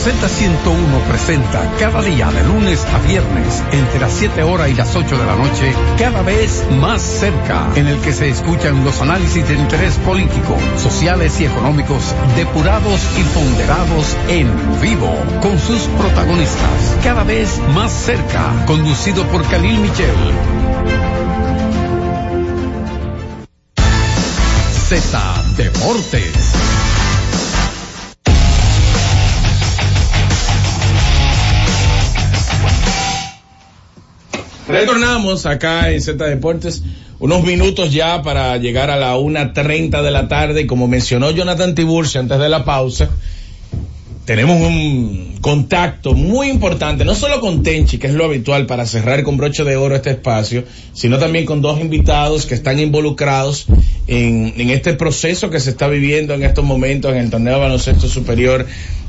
La Z101 presenta cada día de lunes a viernes entre las 7 horas y las 8 de la noche, cada vez más cerca, en el que se escuchan los análisis de interés político, sociales y económicos depurados y ponderados en vivo con sus protagonistas. Cada vez más cerca, conducido por Khalil Michel. Z Deportes. Retornamos acá en Z Deportes, unos minutos ya para llegar a la 1.30 de la tarde. Como mencionó Jonathan Tiburcio antes de la pausa, tenemos un contacto muy importante, no solo con Tenchi, que es lo habitual para cerrar con broche de oro este espacio, sino también con dos invitados que están involucrados en, en este proceso que se está viviendo en estos momentos en el torneo de baloncesto superior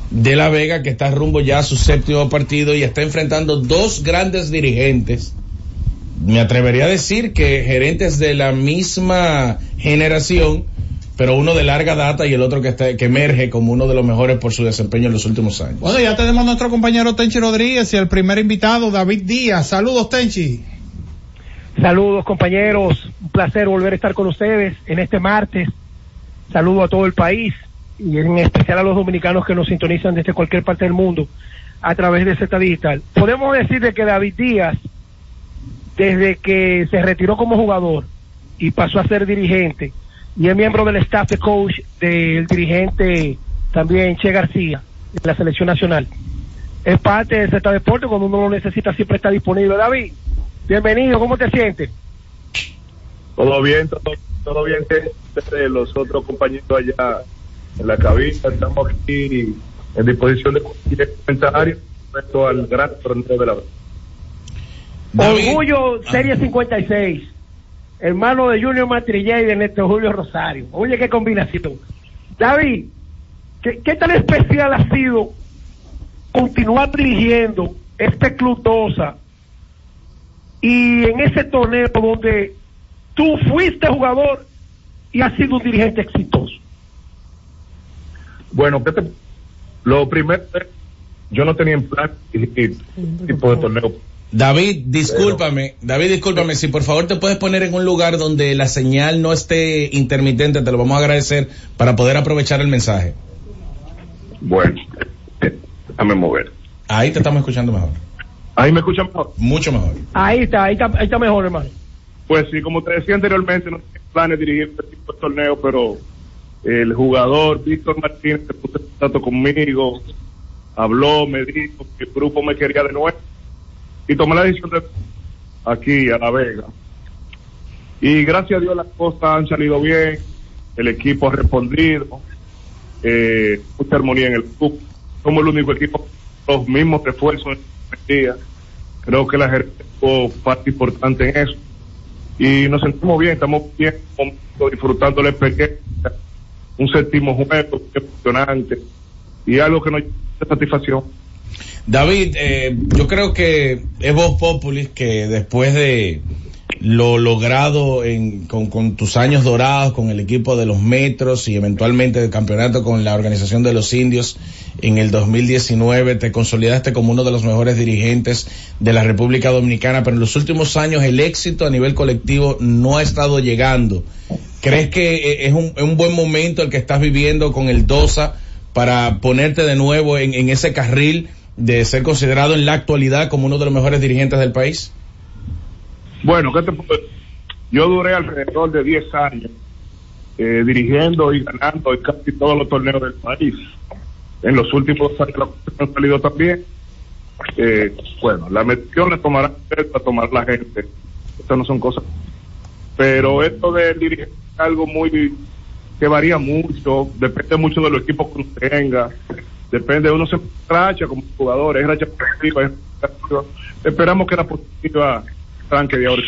de La Vega, que está rumbo ya a su séptimo partido y está enfrentando dos grandes dirigentes me atrevería a decir que gerentes de la misma generación, pero uno de larga data y el otro que, está, que emerge como uno de los mejores por su desempeño en los últimos años. Bueno, ya tenemos a nuestro compañero Tenchi Rodríguez y el primer invitado, David Díaz. Saludos, Tenchi. Saludos, compañeros. Un placer volver a estar con ustedes en este martes. Saludo a todo el país y en especial a los dominicanos que nos sintonizan desde cualquier parte del mundo a través de Z Digital. Podemos decir de que David Díaz desde que se retiró como jugador y pasó a ser dirigente y es miembro del staff de coach del dirigente también Che García de la selección nacional. Es parte de Z Deporte cuando uno lo necesita siempre está disponible. David, bienvenido, ¿cómo te sientes? Todo bien, todo, todo bien desde los otros compañeros allá en la cabina, estamos aquí en disposición de cualquier comentario respecto al gran torneo de la Orgullo Serie 56. Hermano de Junior Matrillé y de Néstor Julio Rosario. Oye, qué combinación. David, ¿qué, qué tan especial ha sido continuar dirigiendo este club Dosa y en ese torneo donde tú fuiste jugador y has sido un dirigente exitoso? Bueno, ¿qué te- lo primero yo no tenía en plan dirigir este tipo de torneo. David, discúlpame, David, discúlpame, si por favor te puedes poner en un lugar donde la señal no esté intermitente, te lo vamos a agradecer para poder aprovechar el mensaje. Bueno, eh, déjame mover. Ahí te estamos escuchando mejor. Ahí me escuchan mejor. Mucho mejor. Ahí está, ahí está, ahí está mejor, hermano. Pues sí, como te decía anteriormente, no tenía planes de dirigir este tipo de torneo, pero el jugador Víctor Martínez se puso en contacto conmigo, habló, me dijo que el grupo me quería de nuevo y tomé la decisión de aquí a La Vega. Y gracias a Dios las cosas han salido bien, el equipo ha respondido, eh, mucha armonía en el club. Somos el único equipo los mismos refuerzos en el día. Creo que la gerencia tuvo parte importante en eso y nos sentimos bien, estamos bien, disfrutando la experiencia, un séptimo juego emocionante y algo que nos de satisfacción. David, eh, yo creo que es vos populis que después de lo logrado en, con, tus años dorados con el equipo de los Metros y eventualmente el campeonato con la organización de los indios en el 2019, te consolidaste como uno de los mejores dirigentes de la República Dominicana, pero en los últimos años el éxito a nivel colectivo no ha estado llegando. ¿Crees que eh, es un, es un buen momento el que estás viviendo con el DOSA para ponerte de nuevo en ese carril de ser considerado en la actualidad como uno de los mejores dirigentes del país? Bueno, ¿qué te? Yo duré alrededor de 10 años eh, dirigiendo y ganando en casi todos los torneos del país. En los últimos años han salido también. Eh, bueno, la misión la tomará la tomar la gente. Estas no son cosas. Pero esto de dirigir es algo muy que varía mucho, depende mucho de los equipos que tenga, depende, uno se racha como jugador, es racha positiva, es positiva. Esperamos que la positiva tranque de ahora.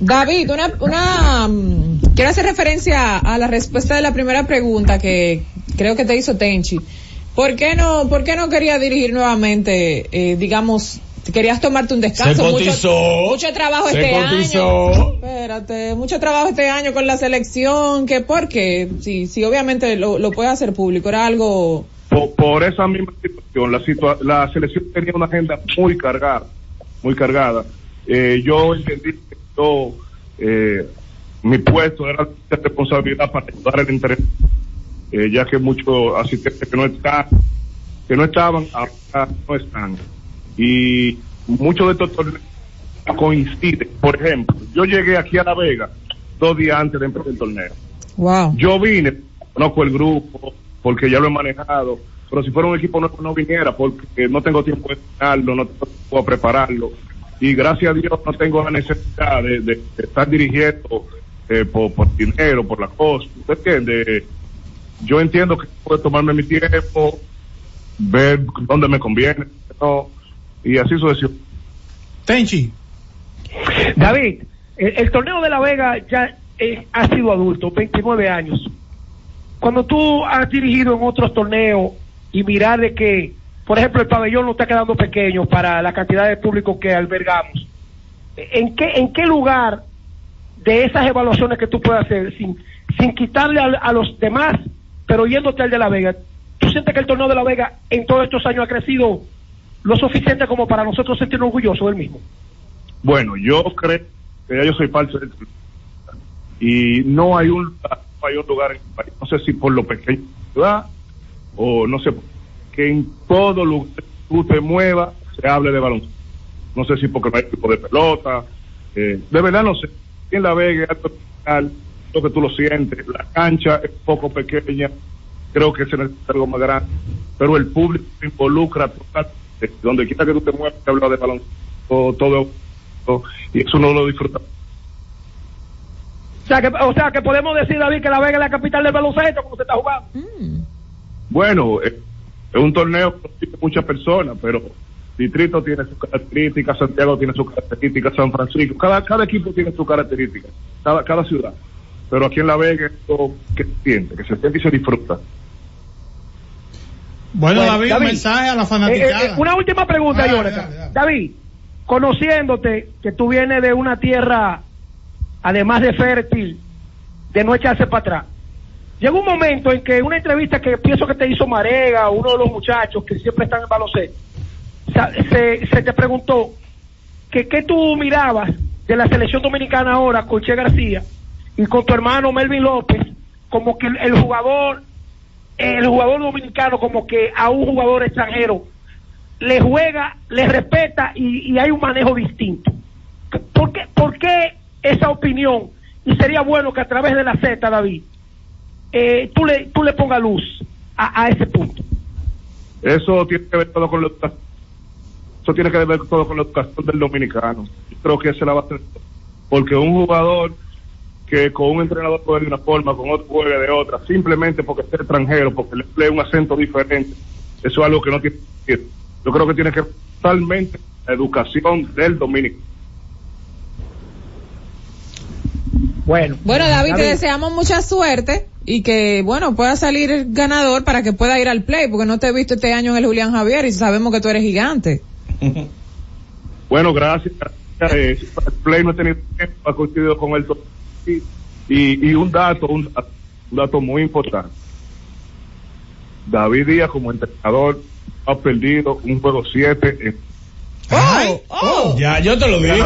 David, una, una, mm, quiero hacer referencia a la respuesta de la primera pregunta que creo que te hizo Tenchi. ¿Por qué no, por qué no quería dirigir nuevamente, eh, digamos, querías tomarte un descanso? Se mucho, cotizó. mucho trabajo Se este cotizó. año. Espérate, mucho trabajo este año con la selección, que por qué, sí, sí, obviamente lo, lo puede hacer público, era algo, por, por esa misma situación, la, situa- la selección tenía una agenda muy cargada, muy cargada. Eh, yo entendí que yo, eh, mi puesto era de responsabilidad para ayudar el interés, eh, ya que muchos asistentes que no están, que no estaban, ahora no están. Y muchos de estos torneos coinciden. Por ejemplo, yo llegué aquí a La Vega dos días antes de empezar el torneo. wow. Yo vine, conozco el grupo, porque ya lo he manejado, pero si fuera un equipo nuevo no viniera, porque no tengo tiempo de entrenarlo, no tengo tiempo de prepararlo. Y gracias a Dios no tengo la necesidad de, de- de estar dirigiendo eh, por, por dinero, por la cosa. ¿Usted entiende? Yo entiendo que puedo tomarme mi tiempo, ver dónde me conviene, ¿no? Y así sucesivamente. Tenchi. David, el, el torneo de La Vega ya eh, ha sido adulto, 29 años. Cuando tú has dirigido en otros torneos y mirar de que, por ejemplo, el pabellón no está quedando pequeño para la cantidad de público que albergamos, ¿en qué, en qué lugar de esas evaluaciones que tú puedes hacer sin, sin quitarle al- a, los demás, pero yéndote al de La Vega, tú sientes que el torneo de La Vega en todos estos años ha crecido lo suficiente como para nosotros sentirnos orgullosos del mismo? Bueno, yo creo que ya yo soy falso del y no hay un un lugar en el país, no sé si por lo pequeño ciudad o no sé, que en todo lugar que tú te muevas se hable de baloncesto. No sé si porque no hay equipo de pelota, eh, de verdad no sé. En La Vega, especial, lo que tú lo sientes, la cancha es poco pequeña, creo que se necesita algo más grande, pero el público se involucra totalmente. Donde quiera que tú te muevas, se habla de baloncesto, todo, todo, y eso no lo disfruta. O sea, que, o sea, que podemos decir, David, que La Vega es la capital del baloncesto, como se está jugando. Bueno, eh, es un torneo que tiene muchas personas, pero Distrito tiene sus características, Santiago tiene sus características, San Francisco, cada, cada equipo tiene sus características, cada, cada ciudad. Pero aquí en La Vega es algo que se siente, que se siente y se disfruta. Bueno, Bueno, David, David, un mensaje a la Eh, fanaticada. eh, una última pregunta, Jonathan. dale. David, conociéndote que tú vienes de una tierra, además de fértil, de no echarse para atrás. Llegó un momento en que una entrevista que pienso que te hizo Marega, uno de los muchachos que siempre están en baloncesto, se, se te preguntó que qué tú mirabas de la selección dominicana ahora con Che García y con tu hermano Melvin López, como que el, el jugador, el jugador dominicano como que a un jugador extranjero le juega, le respeta y, hay un manejo distinto. ¿Por qué, ¿Por qué esa opinión? Y sería bueno que a través de la Z, David, eh, tú le tú le pongas luz a, ese punto. Eso tiene que ver todo con educación. Eso tiene que ver todo con la educación del dominicano. Creo que esa es la base. Porque un jugador que con un entrenador juegue de una forma, con otro juegue de otra, simplemente porque es extranjero, porque le emplea un acento diferente, eso es algo que no tiene sentido. Yo creo que tiene que ver totalmente la educación del dominicano. Bueno. Bueno, David, te deseamos mucha suerte y que, bueno, pueda salir el ganador para que pueda ir al play, porque no te he visto este año en el Julián Javier y sabemos que tú eres gigante. (laughs) Bueno, gracias. Eh, el Play no he tenido tiempo, ha coincidido con él. Y, y, y un dato, un, dato- un dato muy importante. David Díaz como entrenador ha perdido un juego 7 Ay, Ya, yo te lo dije.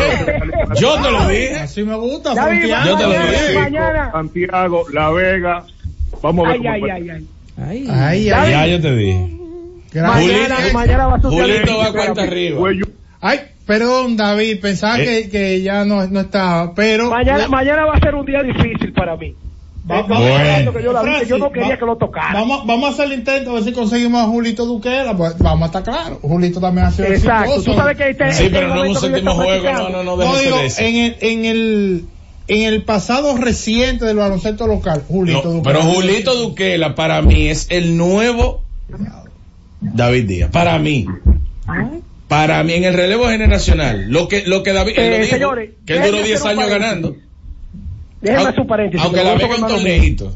Yo te lo dije. Así me gusta, David. Yo te lo dije. mañana. Santiago, La Vega. Vamos a ver Ay, cómo ay, ay, ay. Ay, Ay, Ya yo te dije. Mañana, Julito- mañana va a suceder. Julito va cuenta arriba. Ay, perdón, David, pensaba Eh. que, que ya no, no estaba, pero... Mañana, mañana va a ser un día difícil para mí. Va- Eh, vamos, hablando que yo, David, que yo no quería va- que lo tocara. Vamos, vamos a hacer el intento a ver si conseguimos a Julito Duquela, pues vamos a estar claros. Julito también ha sido Exacto, exitoso. tú sabes que este- Sí, este pero no en un séptimo juego, no, no, no, No, digo, de eso. en el, en el, en el pasado reciente del baloncesto local, Julito No, Duquela. pero Julito Duquela para mí es el nuevo David Díaz. Para mí. Para mí en el relevo generacional. Lo que, lo que David, lo Eh, dijo, señores, que él duró déjenme 10 hacer un años ganando. Déjeme hacer un paréntesis. Aunque que la con mano torneito.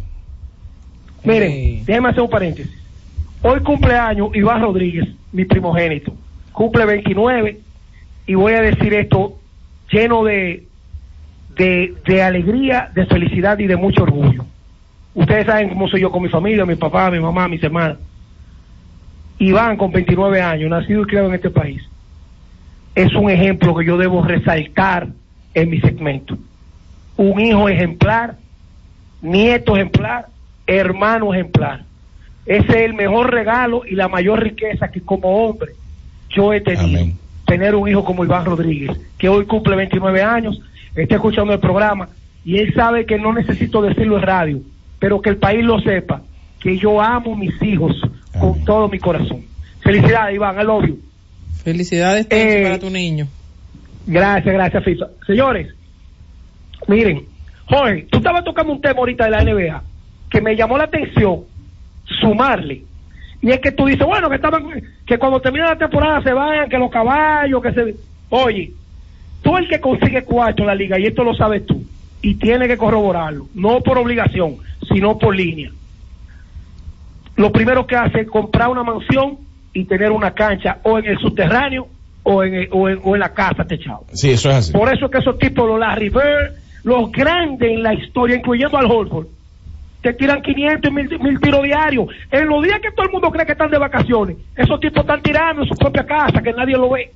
Miren, déjeme hacer un paréntesis. Hoy cumpleaños Iván Rodríguez, mi primogénito. Cumple 29 y voy a decir esto lleno de, de, de alegría, de felicidad y de mucho orgullo. Ustedes saben cómo soy yo con mi familia, mi papá, mi mamá, mis hermanas. Iván, con 29 años, nacido y criado en este país, es un ejemplo que yo debo resaltar en mi segmento. Un hijo ejemplar, nieto ejemplar, hermano ejemplar. Ese es el mejor regalo y la mayor riqueza que como hombre yo he tenido. Tener un hijo como Iván Rodríguez, que hoy cumple 29 años, está escuchando el programa y él sabe que no necesito decirlo en radio, pero que el país lo sepa, que yo amo a mis hijos con todo mi corazón. Felicidades, Iván, love you. Felicidades Eh, para tu niño. Gracias, gracias, Fito. Señores, miren, Jorge, tú estabas tocando un tema ahorita de la NBA que me llamó la atención sumarle. Y es que tú dices, bueno, que estaban, que cuando termine la temporada se vayan, que los caballos, que se... Oye, tú el que consigue cuarto en la liga, y esto lo sabes tú, y tiene que corroborarlo, no por obligación, sino por línea. Lo primero que hace es comprar una mansión y tener una cancha o en el subterráneo o en, el- o en, o en la casa techado. Sí, eso es así. Por eso es que esos tipos, los Larry Bird, los grandes en la historia, incluyendo al Holford, te tiran 500 y mil, mil tiros diarios. En los días que todo el mundo cree que están de vacaciones, esos tipos están tirando en su propia casa, que nadie lo ve.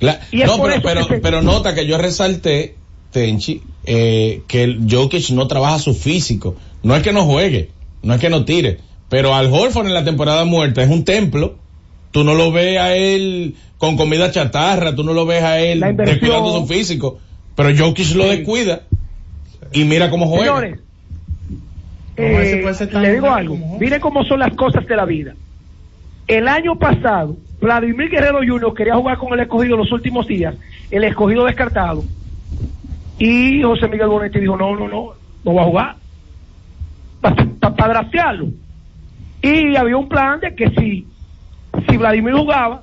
La- Y no, pero, eso pero, se- pero nota que yo resalté, Tenchi, eh, que el Jokic no trabaja su físico. No es que no juegue, no es que no tire, pero al Horford en la temporada muerta es un templo. Tú no lo ves a él con comida chatarra, tú no lo ves a él descuidando su físico, pero Jokic lo descuida y mira cómo juega. Señores, eh, le digo algo, como miren cómo son las cosas de la vida. El año pasado, Vladimir Guerrero Jr. quería jugar con el escogido los últimos días, el escogido descartado, y José Miguel Bonetti dijo, no, no, no, no va a jugar, para draftearlo. Y había un plan de que si, si Vladimir jugaba,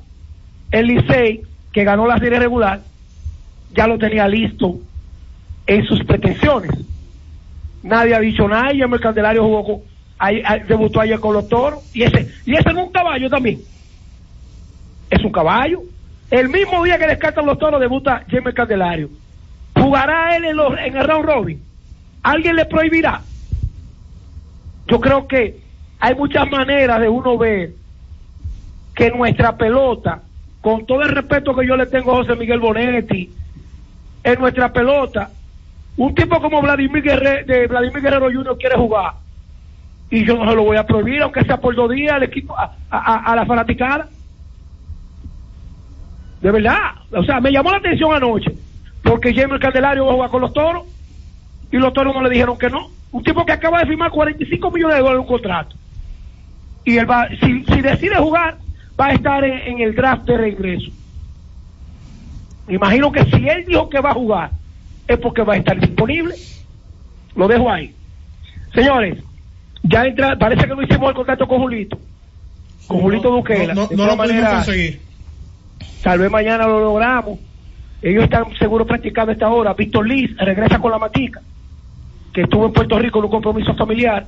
el Licey, que ganó la serie regular, ya lo tenía listo en sus pretensiones. Nadie ha dicho nada y el Candelario jugó con... Debutó ayer con los toros. Y ese, y ese es un caballo también. Es un caballo. El mismo día que descartan los toros debuta James Candelario. ¿Jugará él en, los, en el round robin? ¿Alguien le prohibirá? Yo creo que hay muchas maneras de uno ver que nuestra pelota, con todo el respeto que yo le tengo a José Miguel Bonetti, en nuestra pelota, un tipo como Vladimir Guerrero, de Vladimir Guerrero Jr. quiere jugar y yo no se lo voy a prohibir, aunque sea por dos días al equipo, a, a- la fanaticada. De verdad, o sea, me llamó la atención anoche, porque James Candelario va a jugar con los toros y los toros no le dijeron que no. Un tipo que acaba de firmar 45 millones de dólares en un contrato. Y él va, si, si decide jugar, va a estar en, en el draft de regreso. Imagino que si él dijo que va a jugar, es porque va a estar disponible. Lo dejo ahí. Señores, ya entra, parece que no hicimos el contacto con Julito. Con Julito Duquela. No, no, no lo pudimos maneras, conseguir. Tal vez mañana lo logramos. Ellos están seguro practicando esta hora. Víctor Liz regresa con la matica, que estuvo en Puerto Rico en un compromiso familiar.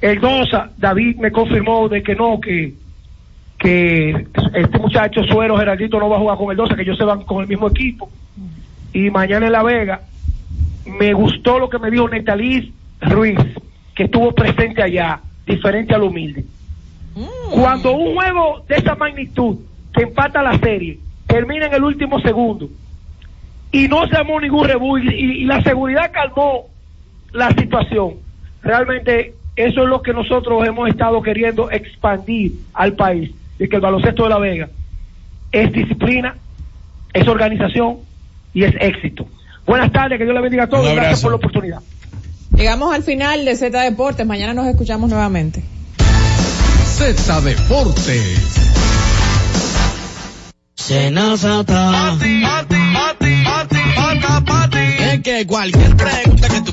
El Dosa, David me confirmó de que no, que, que este muchacho Suero Geraldito no va a jugar con el Dosa, que ellos se van con el mismo equipo. Y mañana en La Vega, me gustó lo que me dijo Netaliz Ruiz, que estuvo presente allá, diferente al humilde. Cuando un juego de esa magnitud, que empata la serie, termina en el último segundo, y no se armó ningún rebú, y, y- y la seguridad calmó la situación, realmente eso es lo que nosotros hemos estado queriendo expandir al país, de que el baloncesto de La Vega es disciplina, es organización y es éxito. Buenas tardes, que Dios le bendiga a todos, gracias por la oportunidad. Llegamos al final de Z Deportes. Mañana nos escuchamos nuevamente. Z Deportes. Senazata. Es que cualquier pregunta que tú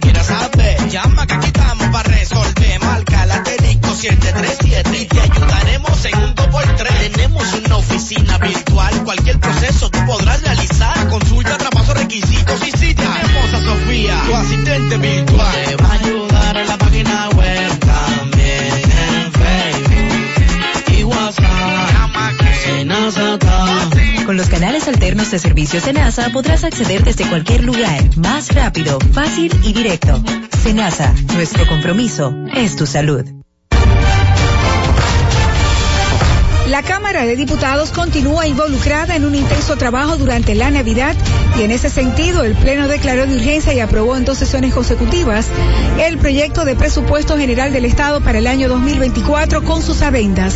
llama que aquí estamos para resolver. Marca la técnico 737 y te ayudaremos en un 2x3. Tenemos una oficina virtual, cualquier proceso tú podrás realizar. Consulta, traspaso, requisitos y si tenemos a Sofía, tu asistente virtual. Te va a ayudar en la página web también en Facebook y WhatsApp. Senazata. Con los canales alternos de servicios de NASA podrás acceder desde cualquier lugar, más rápido, fácil y directo. Senasa, nuestro compromiso es tu salud. La Cámara de Diputados continúa involucrada en un intenso trabajo durante la Navidad y en ese sentido el Pleno declaró de urgencia y aprobó en dos sesiones consecutivas el proyecto de presupuesto general del Estado para el año 2024 con sus adendas.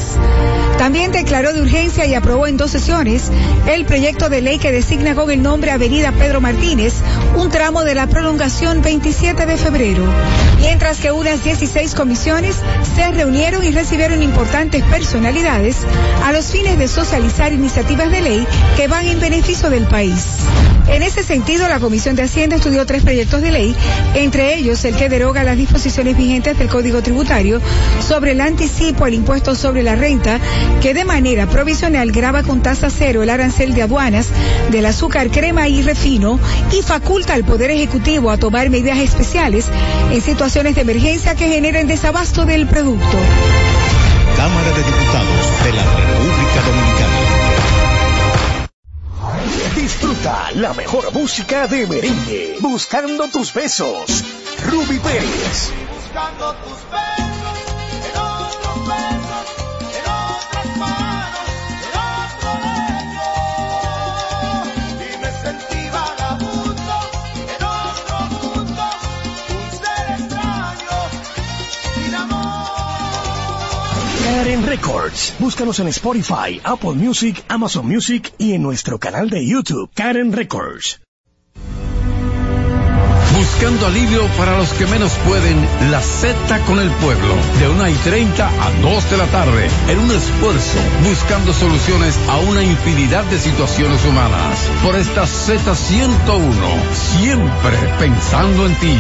También declaró de urgencia y aprobó en dos sesiones el proyecto de ley que designa con el nombre Avenida Pedro Martínez un tramo de la prolongación 27 de febrero. Mientras que unas 16 comisiones se reunieron y recibieron importantes personalidades a los fines de socializar iniciativas de ley que van en beneficio del país. En ese sentido, la Comisión de Hacienda estudió tres proyectos de ley, entre ellos el que deroga las disposiciones vigentes del Código Tributario sobre el anticipo al impuesto sobre la renta, que de manera provisional grava con tasa cero el arancel de aduanas del azúcar, crema y refino y faculta al Poder Ejecutivo a tomar medidas especiales en situaciones de emergencia que generen desabasto del producto. Cámara de Diputados de la República Dominicana. Disfruta la mejor música de merengue. Buscando tus besos. Ruby Pérez. Buscando tus besos Karen Records. Búscanos en Spotify, Apple Music, Amazon Music y en nuestro canal de YouTube, Karen Records. Buscando alivio para los que menos pueden, la Z con el pueblo, de 1 y 30 a 2 de la tarde, en un esfuerzo, buscando soluciones a una infinidad de situaciones humanas. Por esta Z101, siempre pensando en ti.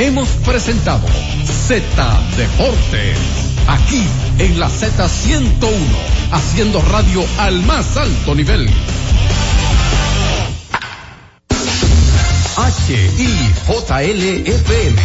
Hemos presentado Z Deportes, aquí en la Z101, haciendo radio al más alto nivel. HIJLFM,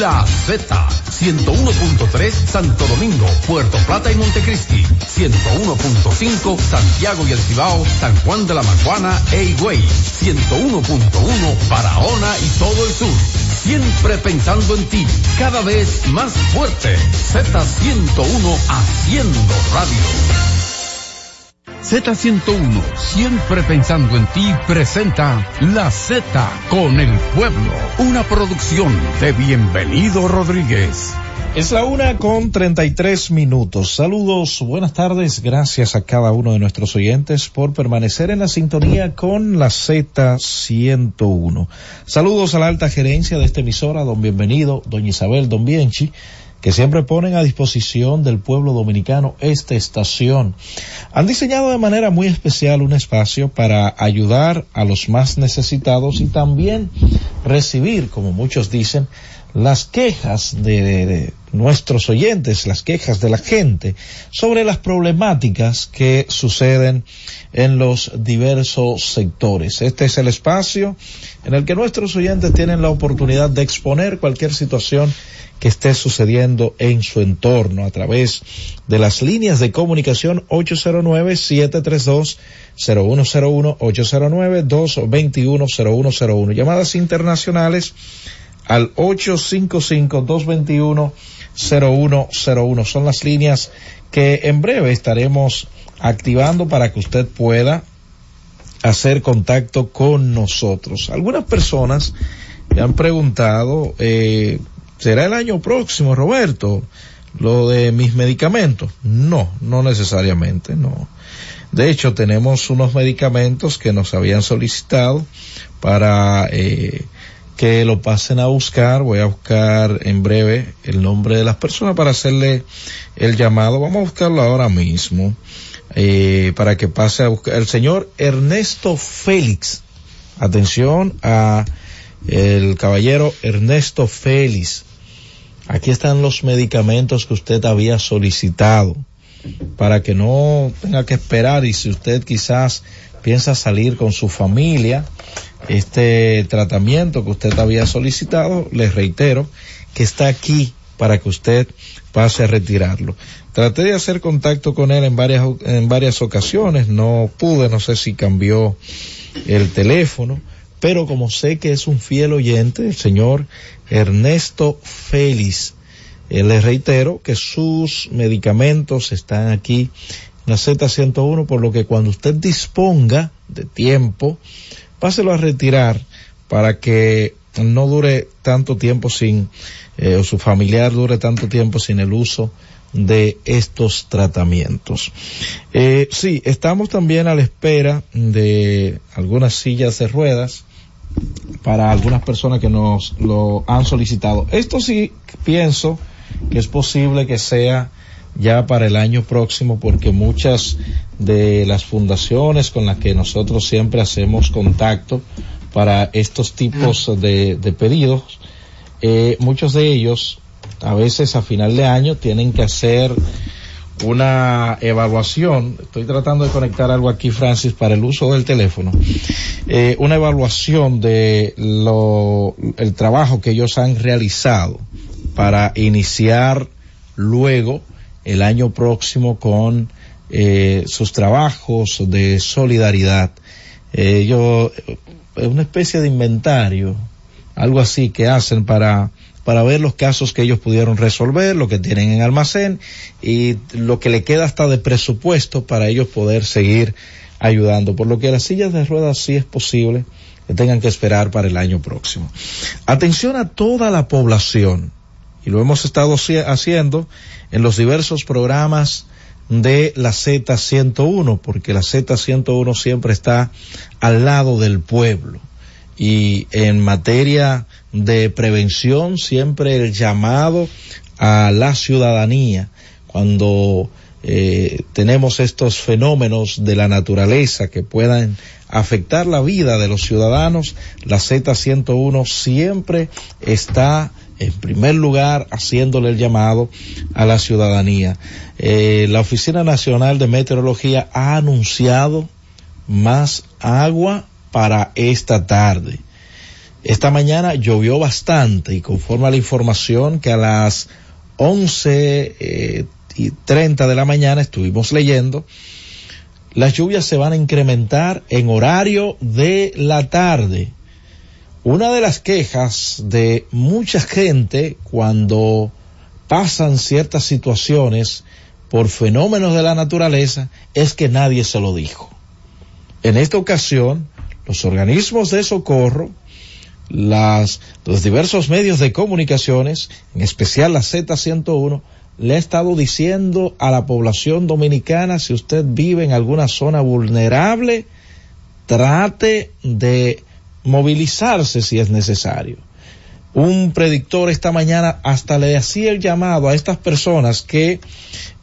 La Z, 101.3 Santo Domingo, Puerto Plata y Montecristi, 101.5 Santiago y El Cibao, San Juan de la Maguana e Higüey, 101.1 Barahona y todo el sur. Siempre pensando en ti, cada vez más fuerte. Z101 haciendo radio. Z101, siempre pensando en ti, presenta La Z con el pueblo, una producción de Bienvenido Rodríguez. Es la una con 33 minutos. Saludos, buenas tardes. Gracias a cada uno de nuestros oyentes por permanecer en la sintonía con la Z101. Saludos a la alta gerencia de esta emisora, don Bienvenido, doña Isabel, don Bienchi, que siempre ponen a disposición del pueblo dominicano esta estación. Han diseñado de manera muy especial un espacio para ayudar a los más necesitados y también recibir, como muchos dicen, las quejas de, de, de, nuestros oyentes, las quejas de la gente sobre las problemáticas que suceden en los diversos sectores. Este es el espacio en el que nuestros oyentes tienen la oportunidad de exponer cualquier situación que esté sucediendo en su entorno a través de las líneas de comunicación 809-732-0101, 809-221-0101, llamadas internacionales al 855-221-0101. Son las líneas que en breve estaremos activando para que usted pueda hacer contacto con nosotros. Algunas personas me han preguntado, eh, ¿será el año próximo, Roberto, lo de mis medicamentos? No, no necesariamente, no. De hecho, tenemos unos medicamentos que nos habían solicitado para eh, que lo pasen a buscar. Voy a buscar en breve el nombre de las personas para hacerle el llamado. Vamos a buscarlo ahora mismo. Eh, para que pase a buscar el señor Ernesto Félix. Atención a el caballero Ernesto Félix. Aquí están los medicamentos que usted había solicitado para que no tenga que esperar y si usted quizás piensa salir con su familia, este tratamiento que usted había solicitado, les reitero que está aquí para que usted pase a retirarlo. Traté de hacer contacto con él en varias, en varias ocasiones, no pude, no sé si cambió el teléfono, pero como sé que es un fiel oyente, el señor Ernesto Félix, eh, les reitero que sus medicamentos están aquí en la Z101, por lo que cuando usted disponga de tiempo, páselo a retirar para que no dure tanto tiempo sin, eh, o su familiar dure tanto tiempo sin el uso de estos tratamientos. Eh, sí, estamos también a la espera de algunas sillas de ruedas para algunas personas que nos lo han solicitado. Esto sí pienso que es posible que sea ya para el año próximo porque muchas de las fundaciones con las que nosotros siempre hacemos contacto para estos tipos de, de pedidos, eh, muchos de ellos a veces a final de año tienen que hacer una evaluación, estoy tratando de conectar algo aquí Francis para el uso del teléfono, eh, una evaluación de lo, el trabajo que ellos han realizado para iniciar luego el año próximo con eh, sus trabajos de solidaridad. Ellos, es una especie de inventario, algo así que hacen para para ver los casos que ellos pudieron resolver, lo que tienen en almacén y lo que le queda hasta de presupuesto para ellos poder seguir ayudando. Por lo que las sillas de ruedas sí es posible que tengan que esperar para el año próximo. Atención a toda la población, y lo hemos estado haciendo en los diversos programas de la Z101, porque la Z101 siempre está al lado del pueblo. Y en materia de prevención, siempre el llamado a la ciudadanía cuando eh, tenemos estos fenómenos de la naturaleza que puedan afectar la vida de los ciudadanos, la Z101 siempre está en primer lugar haciéndole el llamado a la ciudadanía. Eh, la Oficina Nacional de Meteorología ha anunciado más agua para esta tarde Esta mañana llovió bastante y conforme a la información que a las 11 eh, y 30 de la mañana estuvimos leyendo, las lluvias se van a incrementar en horario de la tarde. Una de las quejas de mucha gente cuando pasan ciertas situaciones por fenómenos de la naturaleza es que nadie se lo dijo. En esta ocasión, los organismos de socorro, las, los diversos medios de comunicaciones, en especial la Z101, le ha estado diciendo a la población dominicana, si usted vive en alguna zona vulnerable, trate de movilizarse si es necesario. Un predictor esta mañana hasta le hacía el llamado a estas personas que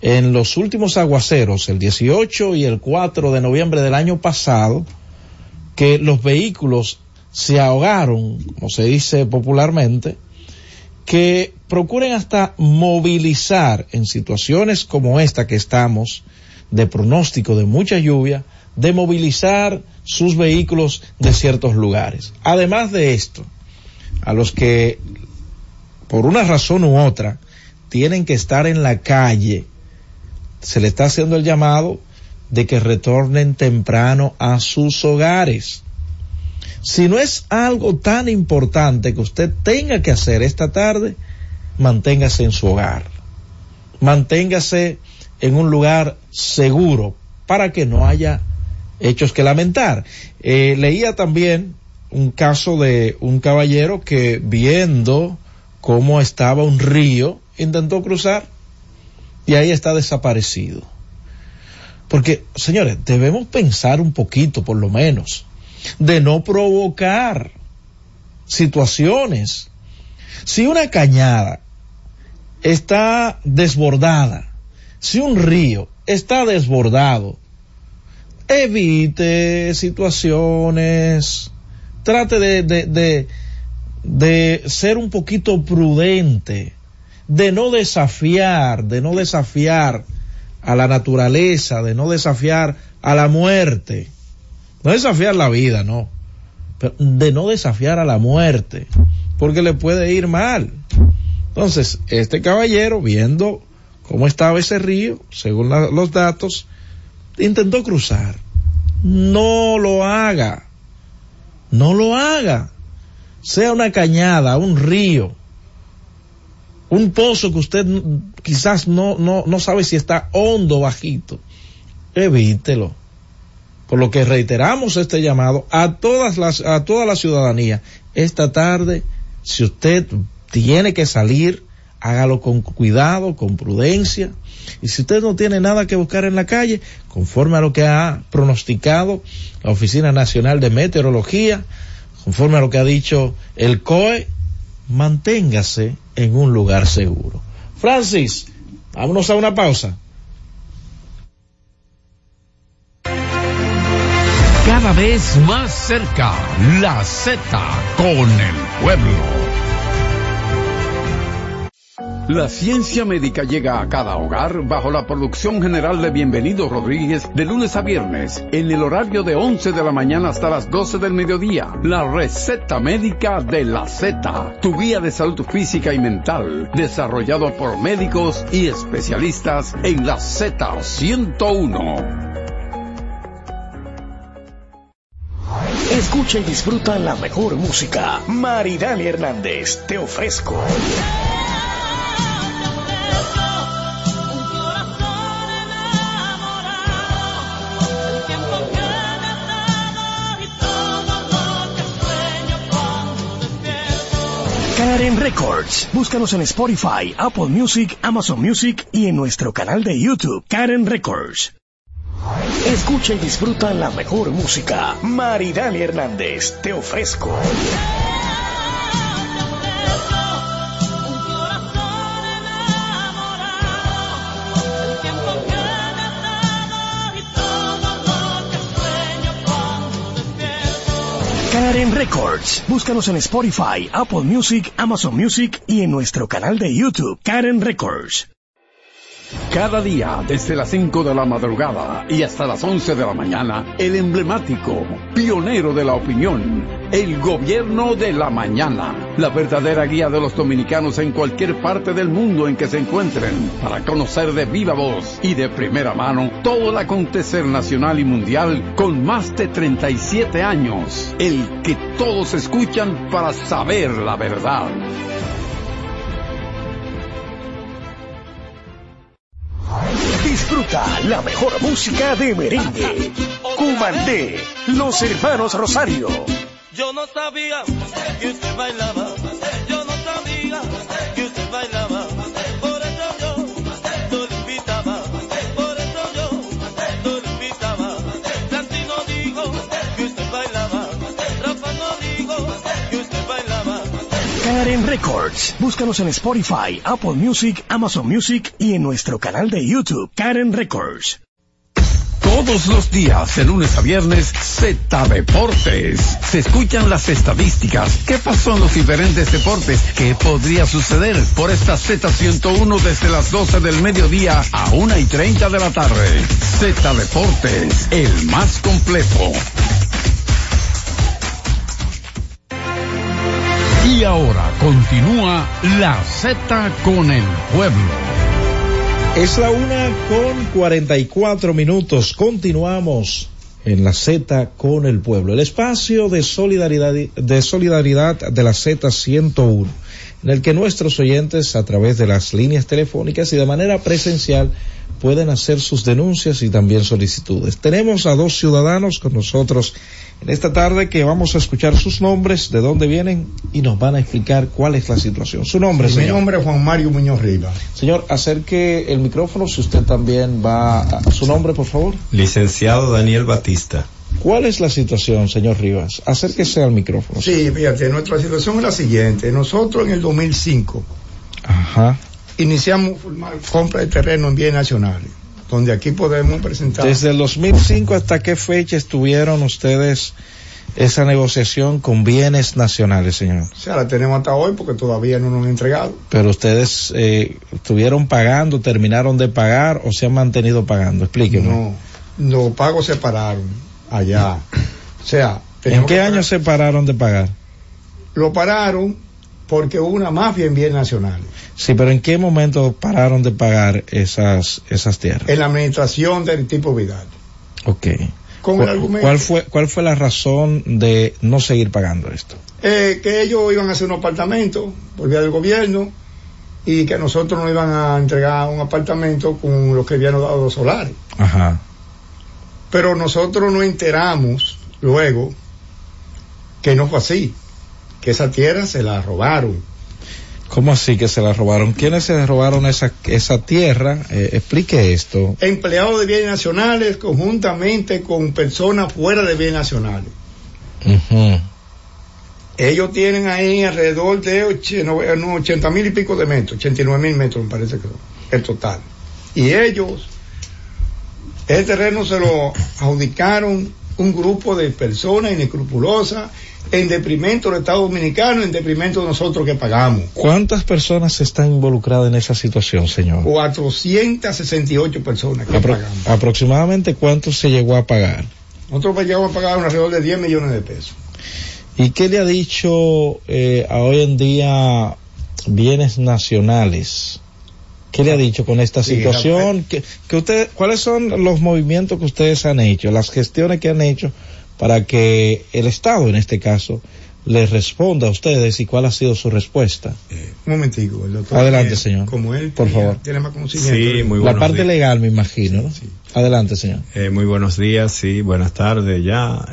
en los últimos aguaceros, el 18 y el 4 de noviembre del año pasado, que los vehículos se ahogaron, como se dice popularmente, que procuren hasta movilizar en situaciones como esta que estamos, de pronóstico de mucha lluvia, de movilizar sus vehículos de ciertos lugares. Además de esto, a los que por una razón u otra tienen que estar en la calle, se le está haciendo el llamado de que retornen temprano a sus hogares. Si no es algo tan importante que usted tenga que hacer esta tarde, manténgase en su hogar. Manténgase en un lugar seguro para que no haya hechos que lamentar. Eh, leía también un caso de un caballero que viendo cómo estaba un río, intentó cruzar y ahí está desaparecido. Porque, señores, debemos pensar un poquito, por lo menos, de no provocar situaciones. Si una cañada está desbordada, si un río está desbordado, evite situaciones, trate de, de, de, ser un poquito prudente, de no desafiar, de no desafiar a la naturaleza, de no desafiar a la muerte, no desafiar la vida, no, pero de no desafiar a la muerte, porque le puede ir mal. Entonces, este caballero, viendo cómo estaba ese río, según la, los datos, intentó cruzar. No lo haga. No lo haga. Sea una cañada, un río, un pozo que usted quizás no, no, no sabe si está hondo o bajito. Evítelo. Por lo que reiteramos este llamado a todas las, a toda la ciudadanía. Esta tarde, si usted tiene que salir, hágalo con cuidado, con prudencia. Y si usted no tiene nada que buscar en la calle, conforme a lo que ha pronosticado la Oficina Nacional de Meteorología, conforme a lo que ha dicho el COE, manténgase en un lugar seguro. Francis, vámonos a una pausa. Cada vez más cerca, la Z con el pueblo. La ciencia médica llega a cada hogar bajo la producción general de Bienvenido Rodríguez de lunes a viernes en el horario de 11 de la mañana hasta las 12 del mediodía. La receta médica de la Z, tu guía de salud física y mental, desarrollado por médicos y especialistas en la Z101. Escucha y disfruta la mejor música. Maridani Hernández, te ofrezco. Karen Records. Búscanos en Spotify, Apple Music, Amazon Music y en nuestro canal de YouTube, Karen Records. Escucha y disfruta la mejor música. Maridani Hernández, te ofrezco. Karen Records. Búscanos en Spotify, Apple Music, Amazon Music y en nuestro canal de YouTube, Karen Records. Cada día, desde las 5 de la madrugada y hasta las 11 de la mañana, el emblemático, pionero de la opinión, el gobierno de la mañana, la verdadera guía de los dominicanos en cualquier parte del mundo en que se encuentren, para conocer de viva voz y de primera mano todo el acontecer nacional y mundial con más de 37 años, el que todos escuchan para saber la verdad. Disfruta la mejor música de merengue. Cumandé, los hermanos Rosario. Yo no sabía que usted bailaba. Karen Records. Búscanos en Spotify, Apple Music, Amazon Music y en nuestro canal de YouTube, Karen Records. Todos los días, de lunes a viernes, Z Deportes. Se escuchan las estadísticas. ¿Qué pasó en los diferentes deportes? ¿Qué podría suceder por esta Z101 desde las 12 del mediodía a 1 y 30 de la tarde? Z Deportes, el más completo. Y ahora continúa la Z con el pueblo. Es la una con 44 minutos. Continuamos en la Z con el pueblo. El espacio de solidaridad, de solidaridad de la Z 101, en el que nuestros oyentes a través de las líneas telefónicas y de manera presencial pueden hacer sus denuncias y también solicitudes. Tenemos a dos ciudadanos con nosotros en esta tarde que vamos a escuchar sus nombres, de dónde vienen y nos van a explicar cuál es la situación. Su nombre, Mi señor. nombre es Juan Mario Muñoz Rivas. Señor, acerque el micrófono si usted también va a su nombre, por favor. Licenciado Daniel Batista. ¿Cuál es la situación, señor Rivas? Acérquese al micrófono. Sí, fíjate, nuestra situación es la siguiente. Nosotros en el 2005 Ajá. Iniciamos compra de terreno en bienes nacionales, donde aquí podemos presentar. Desde el 2005 hasta qué fecha estuvieron ustedes esa negociación con bienes nacionales, señor. O sea, la tenemos hasta hoy porque todavía no nos han entregado. Pero ustedes eh, estuvieron pagando, terminaron de pagar o se han mantenido pagando. Explíqueme. No, los pagos se pararon allá. O sea, ¿En qué año se pararon de pagar? Lo pararon porque hubo una mafia en bienes nacionales. Sí, pero ¿en qué momento pararon de pagar esas esas tierras? En la administración del tipo Vidal. Ok. Con el ¿Cuál, argumento cuál fue cuál fue la razón de no seguir pagando esto? eh, que ellos iban a hacer un apartamento por vía del gobierno y que nosotros nos iban a entregar un apartamento con lo que habían dado los solares. Ajá. Pero nosotros nos enteramos luego que no fue así, que esa tierra se la robaron. ¿Cómo así que se la robaron? ¿Quiénes se robaron esa esa tierra? Eh, explique esto. Empleados de bienes nacionales conjuntamente con personas fuera de bienes nacionales. Ujú. Ellos tienen ahí alrededor de och- no, eh, no, 80 mil y pico de metros, 89 mil metros me parece que el total. Y ellos, ese terreno se lo adjudicaron un grupo de personas inescrupulosas en deprimento del Estado Dominicano, en deprimento de nosotros que pagamos. ¿Cuántas personas están involucradas en esa situación, señor? 468 personas que Apro- pagamos. aproximadamente cuánto se llegó a pagar. Nosotros llegamos a pagar alrededor de 10 millones de pesos. ¿Y qué le ha dicho eh, a hoy en día bienes nacionales? ¿Qué le ha dicho con esta Sí, situación? ¿Qué, que usted, ¿Cuáles son los movimientos que ustedes han hecho, las gestiones que han hecho para que el Estado, en este caso, les responda a ustedes y cuál ha sido su respuesta? Un momentico, el doctor. Adelante, eh, señor. Como él Por tenía- favor. tiene más conocimiento. Sí, muy La parte días. legal, me imagino. ¿no? Adelante, señor. Eh, muy buenos días, sí, buenas tardes ya.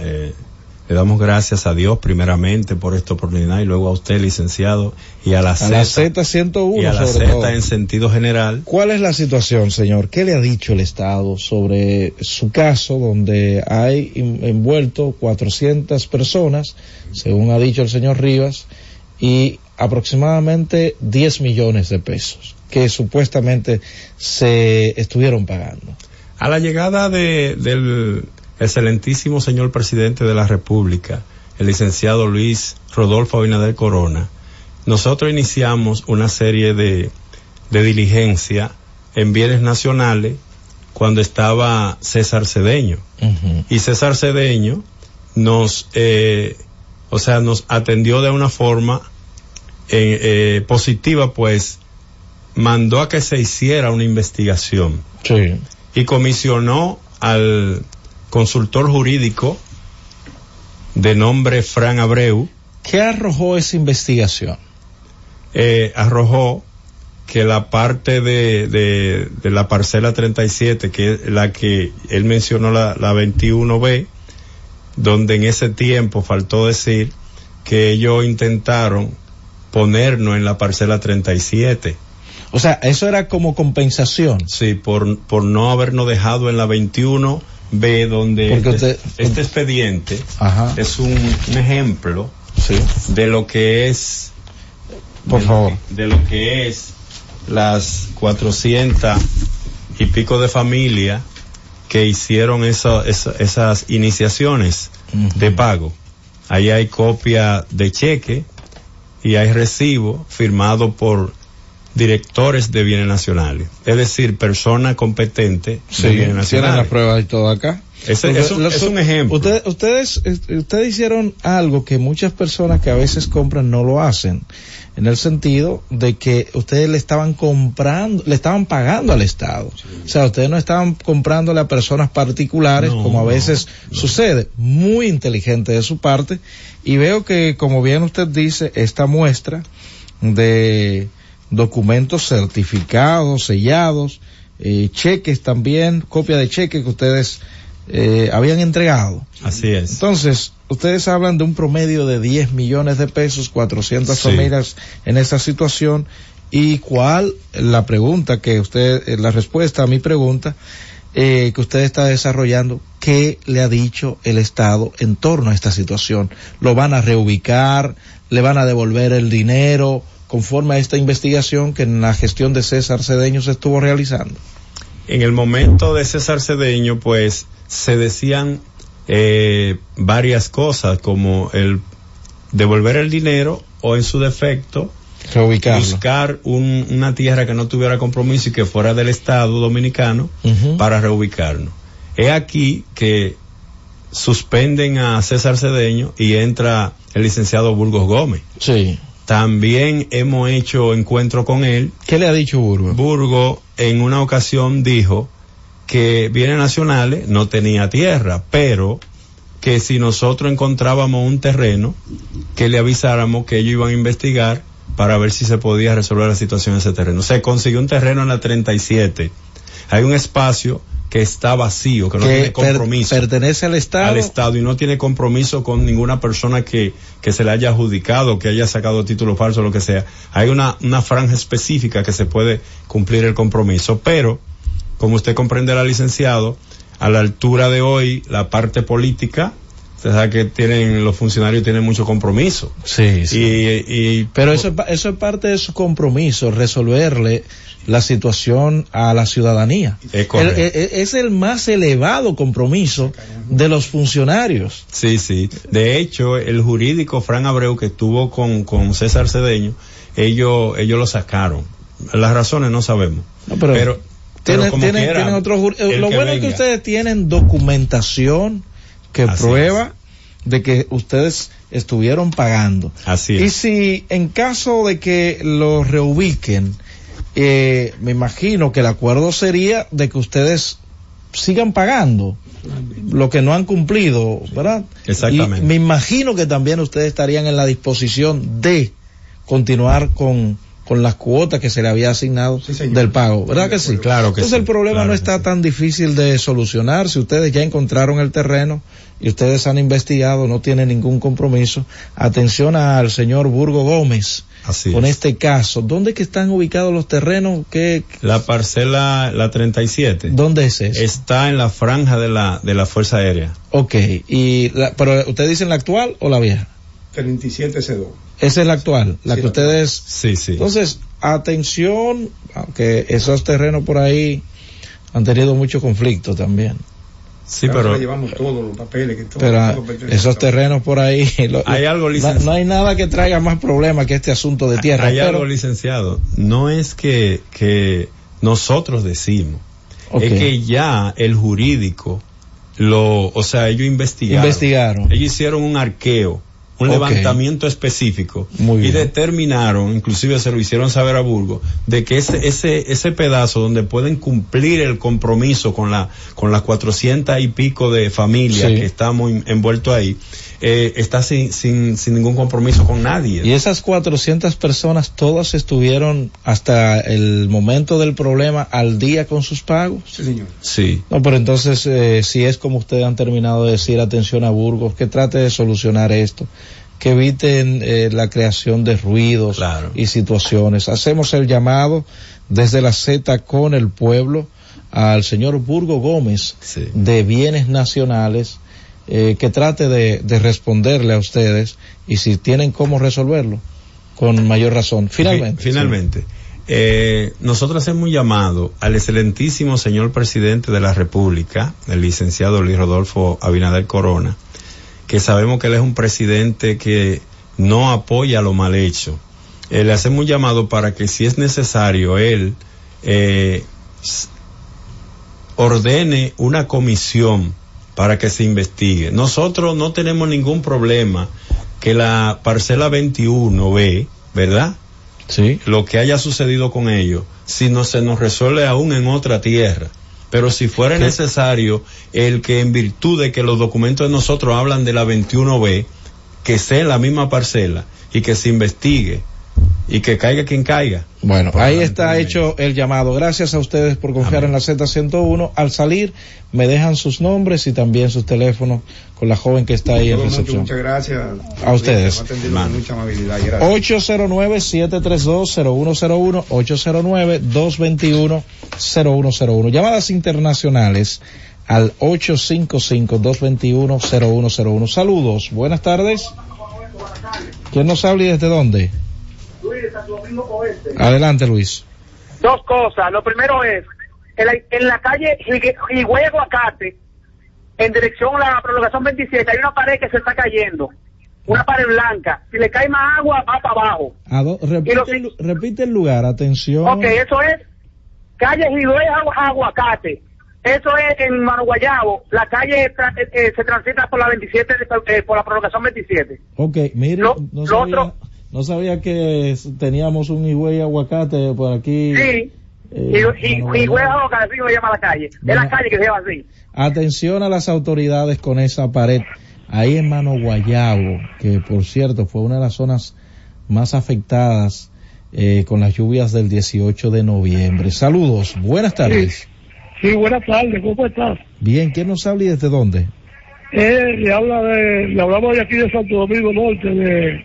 Le damos gracias a Dios primeramente por esta oportunidad y luego a usted, licenciado, y a la A la Z Z101 y a la Z en sentido general. ¿Cuál es la situación, señor? ¿Qué le ha dicho el Estado sobre su caso donde hay en- envuelto 400 personas, según ha dicho el señor Rivas, y aproximadamente 10 millones de pesos que supuestamente se estuvieron pagando? A la llegada de, del excelentísimo señor presidente de la República, el licenciado Luis Rodolfo Abinader Corona, nosotros iniciamos una serie de, de diligencia en bienes nacionales cuando estaba César Cedeño. Y César Cedeño nos, eh, o sea, nos atendió de una forma eh, eh, positiva, pues mandó a que se hiciera una investigación Sí. y comisionó al consultor jurídico de nombre Fran Abreu. ¿Qué arrojó esa investigación? Eh, arrojó que la parte de, de, de la parcela 37, que es la que él mencionó, la, la 21B, donde en ese tiempo faltó decir que ellos intentaron ponernos en la parcela 37. O sea, eso era como compensación. Sí, por, por no habernos dejado en la 21B, donde este, usted- este expediente Ajá. es un, un ejemplo Sí. de lo que es Por de favor. Lo que, de lo que es las 400 y pico de familias que hicieron esa- esas iniciaciones de pago. Ahí hay copia de cheque y hay recibo firmado por directores de bienes nacionales, es decir, personas competentes Sí, de bienes nacionales. las pruebas y todo acá. Ese- es un- los- es un ejemplo. Ustedes, ustedes, ustedes hicieron algo que muchas personas que a veces compran no lo hacen, en el sentido de que ustedes le estaban comprando, le estaban pagando al Estado. O sea, ustedes no estaban comprándole a personas particulares, No, como a no, veces sucede. Muy inteligente de su parte. Y veo que, como bien usted dice, esta muestra de documentos certificados, sellados, eh, cheques también, copia de cheques que ustedes eh, habían entregado. Así es. Entonces, ustedes hablan de un promedio de 10 millones de pesos, 400 Sí. familias en esta situación. ¿Y cuál, la pregunta que usted, eh, la respuesta a mi pregunta, eh, que usted está desarrollando, qué le ha dicho el Estado en torno a esta situación? ¿Lo van a reubicar? ¿Le van a devolver el dinero? Conforme a esta investigación que en la gestión de César Cedeño se estuvo realizando. En el momento de César Cedeño, pues se decían eh, varias cosas como el devolver el dinero o en su defecto Reubicarlo. buscar un- una tierra que no tuviera compromiso y que fuera del Estado dominicano para reubicarnos. Es aquí que suspenden a César Cedeño y entra el licenciado Burgos Gómez. Sí. También hemos hecho encuentro con él. ¿Qué le ha dicho Burgos? Burgos en una ocasión dijo que Bienes Nacionales no tenía tierra, pero que si nosotros encontrábamos un terreno, que le avisáramos que ellos iban a investigar para ver si se podía resolver la situación en ese terreno. Se consiguió un terreno en la 37. Hay un espacio que está vacío, que no tiene per- compromiso pertenece al Estado. al Estado y no tiene compromiso con ninguna persona que, que se le haya adjudicado, que haya sacado título falso, lo que sea. Hay una, una franja específica que se puede cumplir el compromiso, pero, como usted comprenderá, licenciado, a la altura de hoy, la parte política, usted sabe que tienen, los funcionarios tienen mucho compromiso. Sí, sí. Y, y Pero eso, es eso es parte de su compromiso, resolverle la situación a la ciudadanía. Es correcto. El- e- e- es el más elevado compromiso de los funcionarios. Sí, sí. De hecho, el jurídico Fran Abreu que estuvo con, con César Cedeño, ellos, ellos lo sacaron. Las razones no sabemos. No, pero pero, Tienen, tienen- quiera, tienen otro jur- el Lo bueno es que ustedes tienen documentación que Así prueba de que ustedes estuvieron pagando. Así Y es. si en caso de que lo reubiquen, eh, me imagino que el acuerdo sería de que ustedes sigan pagando lo que no han cumplido, ¿verdad? Exactamente. Y me imagino que también ustedes estarían en la disposición de continuar con, con las cuotas que se le había asignado del pago, ¿verdad que sí? Claro que Entonces sí, el problema claro no que está tan difícil de solucionar. Si ustedes ya encontraron el terreno y ustedes han investigado, no tienen ningún compromiso. Atención al señor Burgo Gómez Así con es. este caso. ¿Dónde es que están ubicados los terrenos? ¿Qué, La parcela, la 37, ¿Dónde es eso? está en la franja de la, de la Fuerza Aérea. Ok, y la, pero ¿ustedes dicen la actual o la vieja? 37 C2. Esa es la actual, la que ustedes... Sí, sí. Entonces, atención, aunque esos terrenos por ahí han tenido mucho conflicto también. Sí, Nosotros pero le llevamos todos los papeles que todo, Pero todo esos terrenos por ahí, (laughs) lo- Hay algo, no, licenciado. no hay nada que traiga más problemas que este asunto de tierra. hay pero- algo licenciado. No es que, que nosotros decimos. Ok. Es que ya el jurídico lo, o sea, ellos investigaron. Investigaron. Ellos hicieron un arqueo, un levantamiento específico Muy y bien. determinaron, inclusive se lo hicieron saber a Burgos, de que ese, ese, ese pedazo donde pueden cumplir el compromiso con la, con las cuatrocientas y pico de familias Sí. que estamos en- envueltos ahí, eh, está sin, sin, sin ningún compromiso con nadie. Y esas 400 personas todas estuvieron hasta el momento del problema al día con sus pagos. Sí, señor. Sí. No, pero entonces, eh, si es como ustedes han terminado de decir, atención a Burgos, que trate de solucionar esto, que eviten eh, la creación de ruidos y situaciones. Hacemos el llamado desde la Z con el pueblo al señor Burgo Gómez de Bienes Nacionales, eh, que trate de, de responderle a ustedes y si tienen cómo resolverlo, con mayor razón. Finalmente. Fi- Finalmente. Eh, nosotros hacemos un llamado al excelentísimo señor presidente de la República, el licenciado Luis Rodolfo Abinader Corona, que sabemos que él es un presidente que no apoya lo mal hecho. Eh, le hacemos un llamado para que si es necesario él eh, ordene una comisión para que se investigue. Nosotros no tenemos ningún problema que la parcela 21B, ¿verdad? Sí. Lo que haya sucedido con ellos, si no se nos resuelve aún en otra tierra. Pero si fuera ¿Qué? necesario el que en virtud de que los documentos de nosotros hablan de la 21B, que sea en la misma parcela y que se investigue y que caiga quien caiga. Bueno, Por ahí está hecho el llamado. Gracias a ustedes por confiar en la Z101. Al salir, me dejan sus nombres y también sus teléfonos con la joven que está ahí en recepción. Muchas gracias. A ustedes. Con mucha amabilidad. Gracias. 809-732-0101, 809-221-0101. Llamadas internacionales al 855-221-0101. Saludos, buenas tardes. ¿Quién nos habla y desde dónde? Adelante, Luis. Dos cosas. Lo primero es, en la, en la calle Higüey Aguacate, en dirección a la prolongación 27, hay una pared que se está cayendo. Una pared blanca. Si le cae más agua, va para abajo. A do- repite, el, lu- repite el lugar, atención. Ok, eso es calle Higüey Agu- Aguacate. Eso es en Mano Guayabo. La calle tra- eh, eh, se transita por la 27, eh, por la prolongación 27. Ok, mire, Lo- no, lo sabía, otro- no sabía que teníamos un higüey aguacate por aquí. Sí. Eh, Y, y. Aguacate, así se llama la calle. Es la calle que se llama así. Atención a las autoridades con esa pared. Ahí en Mano Guayabo, que por cierto fue una de las zonas más afectadas eh, con las lluvias del 18 de noviembre. Saludos, buenas tardes. Sí, buenas tardes, ¿cómo estás? Bien, ¿quién nos habla y desde dónde? Eh, le, habla de, le hablamos de aquí de Santo Domingo Norte, de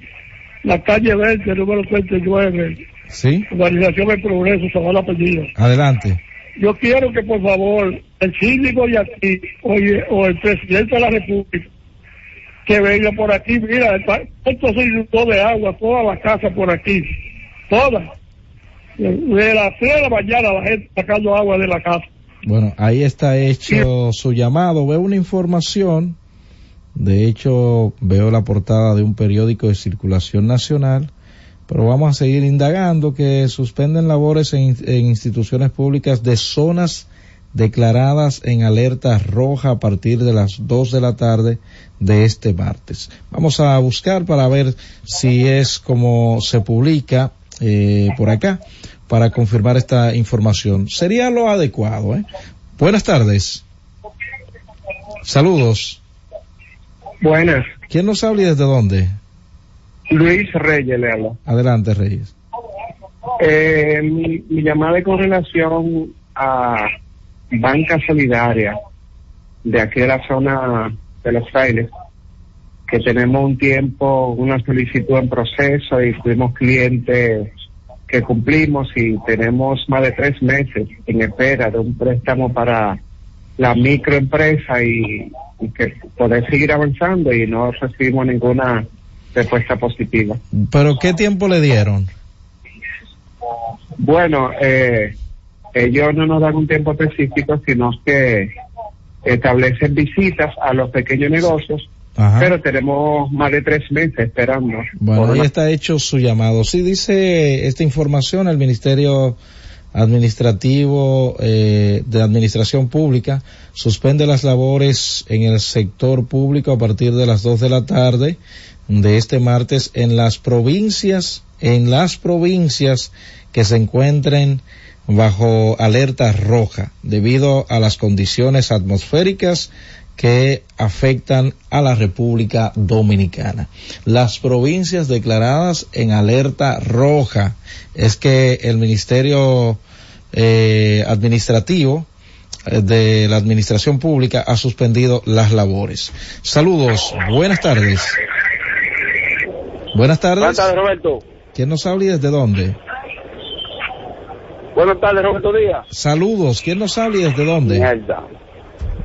la calle 20, número 39, Sí, Organización El Progreso, Sabana Apellido. adelante. Yo quiero que por favor el síndico de aquí oye, o el presidente de la República que venga por aquí, mira, esto se inundó de agua, toda la casa por aquí, toda. De de las 3 de la mañana la gente sacando agua de la casa. Bueno, ahí está hecho su llamado. Veo una información. De hecho, veo la portada de un periódico de circulación nacional. Pero vamos a seguir indagando que suspenden labores en, en instituciones públicas de zonas declaradas en alerta roja a partir de las 2 de la tarde de este martes. Vamos a buscar para ver si es como se publica eh, por acá para confirmar esta información. Sería lo adecuado. ¿eh? Buenas tardes. Saludos. Buenas. ¿Quién nos habla y desde dónde? Luis Reyes le habla. Adelante, Reyes. Eh, mi, mi llamada es con relación a Banca Solidaria de aquí de la zona de los frailes, que tenemos un tiempo, una solicitud en proceso y fuimos clientes que cumplimos y tenemos más de tres meses en espera de un préstamo para la microempresa y que poder seguir avanzando y no recibimos ninguna respuesta positiva. ¿Pero qué tiempo le dieron? Bueno, eh, ellos no nos dan un tiempo específico, sino que establecen visitas a los pequeños negocios, Ajá. pero tenemos más de tres meses esperando. Bueno, ahí una- está hecho su llamado. Sí dice esta información, el Ministerio administrativo eh, de administración pública suspende las labores en el sector público a partir de las 2 de la tarde de este martes en las provincias, en las provincias que se encuentren bajo alerta roja debido a las condiciones atmosféricas que afectan a la República Dominicana. Las provincias declaradas en alerta roja es que el Ministerio eh, Administrativo eh, de la Administración Pública ha suspendido las labores. Saludos, buenas tardes. Buenas tardes. Buenas tardes, Roberto. ¿Quién nos habla y desde dónde? Buenas tardes, Roberto Díaz. Saludos, ¿quién nos habla y desde dónde? Mierda.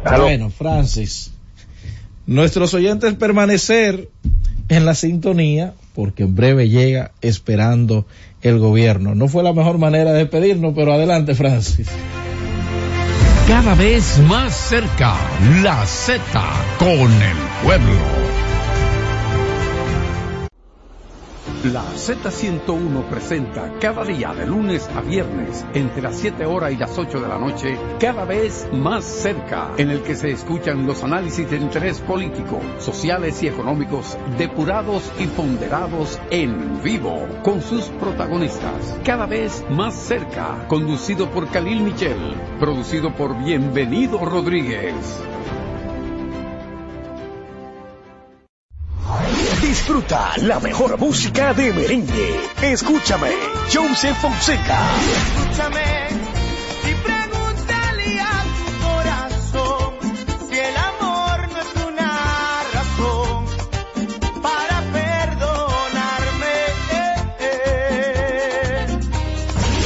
Bueno, Francis. Nuestros oyentes permanecer en la sintonía porque en breve llega esperando el gobierno. No fue la mejor manera de despedirnos, pero adelante, Francis. Cada vez más cerca, la Z con el pueblo. La Z101 presenta cada día de lunes a viernes entre las 7 horas y las 8 de la noche, cada vez más cerca, en el que se escuchan los análisis de interés político, sociales y económicos depurados y ponderados en vivo con sus protagonistas. Cada vez más cerca, conducido por Khalil Michel, producido por Bienvenido Rodríguez. Disfruta la mejor música de merengue. Escúchame, Joseph Fonseca. Escúchame y pregúntale a tu corazón si el amor no es una razón para perdonarme.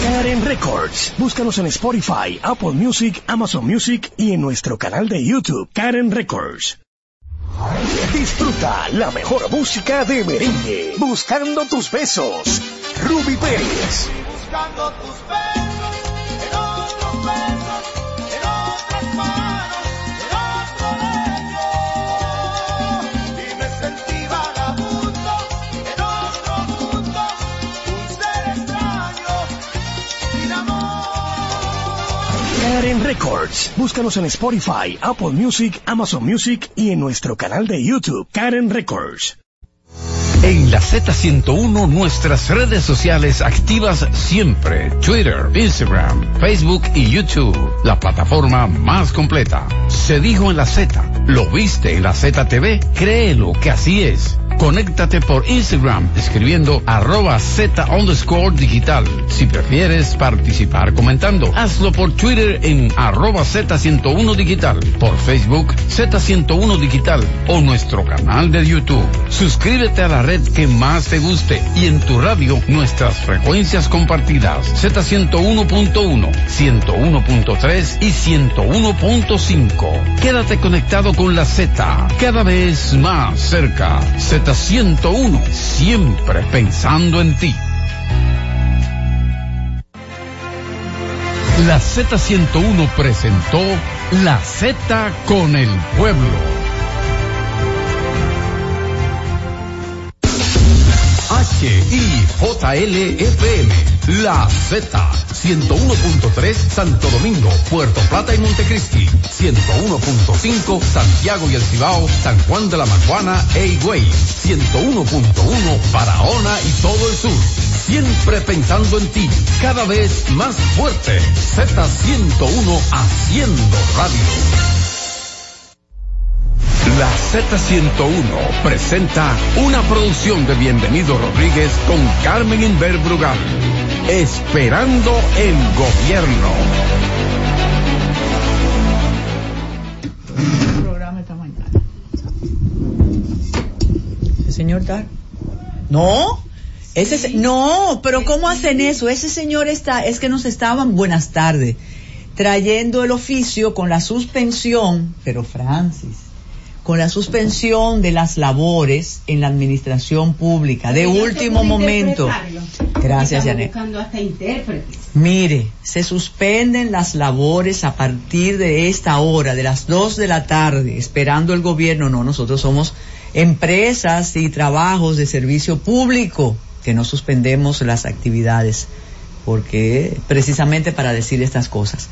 Karen Records. Búscanos en Spotify, Apple Music, Amazon Music y en nuestro canal de YouTube, Karen Records. Disfruta la mejor música de merengue. Buscando tus besos. Ruby Pérez. Buscando tus besos Karen Records. Búscanos en Spotify, Apple Music, Amazon Music y en nuestro canal de YouTube, Karen Records. En la Z101 nuestras redes sociales activas siempre. Twitter, Instagram, Facebook y YouTube. La plataforma más completa. Se dijo en la Z. ¿Lo viste en la ZTV? Créelo que así es. Conéctate por Instagram escribiendo arroba Z underscore digital. Si prefieres participar comentando, hazlo por Twitter en arroba Z101 digital, por Facebook Z101 digital o nuestro canal de YouTube. Suscríbete a la red que más te guste y en tu radio nuestras frecuencias compartidas Z101.1, 101.3 y 101.5. Quédate conectado con la Z, cada vez más cerca. Z101, siempre pensando en ti. La Z101 presentó La Z con el pueblo. HIJLFM, La Z, 101.3 Santo Domingo, Puerto Plata y Montecristi, 101.5 Santiago y El Cibao, San Juan de la Maguana e Higüey, 101.1 Barahona y todo el sur. Siempre pensando en ti, cada vez más fuerte. Z101 haciendo radio. La Z101 presenta una producción de Bienvenido Rodríguez con Carmen Inver Brugal. Esperando el gobierno. programa esta mañana. ¿El señor Dar? No, ese se- no, pero ¿cómo hacen eso? Ese señor está, es que nos estaban, buenas tardes, trayendo el oficio con la suspensión, pero Francis, con la suspensión de las labores en la administración pública de último momento. Gracias, Janet. Mire, se suspenden las labores a partir de esta hora, de las 2 de la tarde, esperando el gobierno. No, nosotros somos empresas y trabajos de servicio público que no suspendemos las actividades. porque precisamente para decir estas cosas.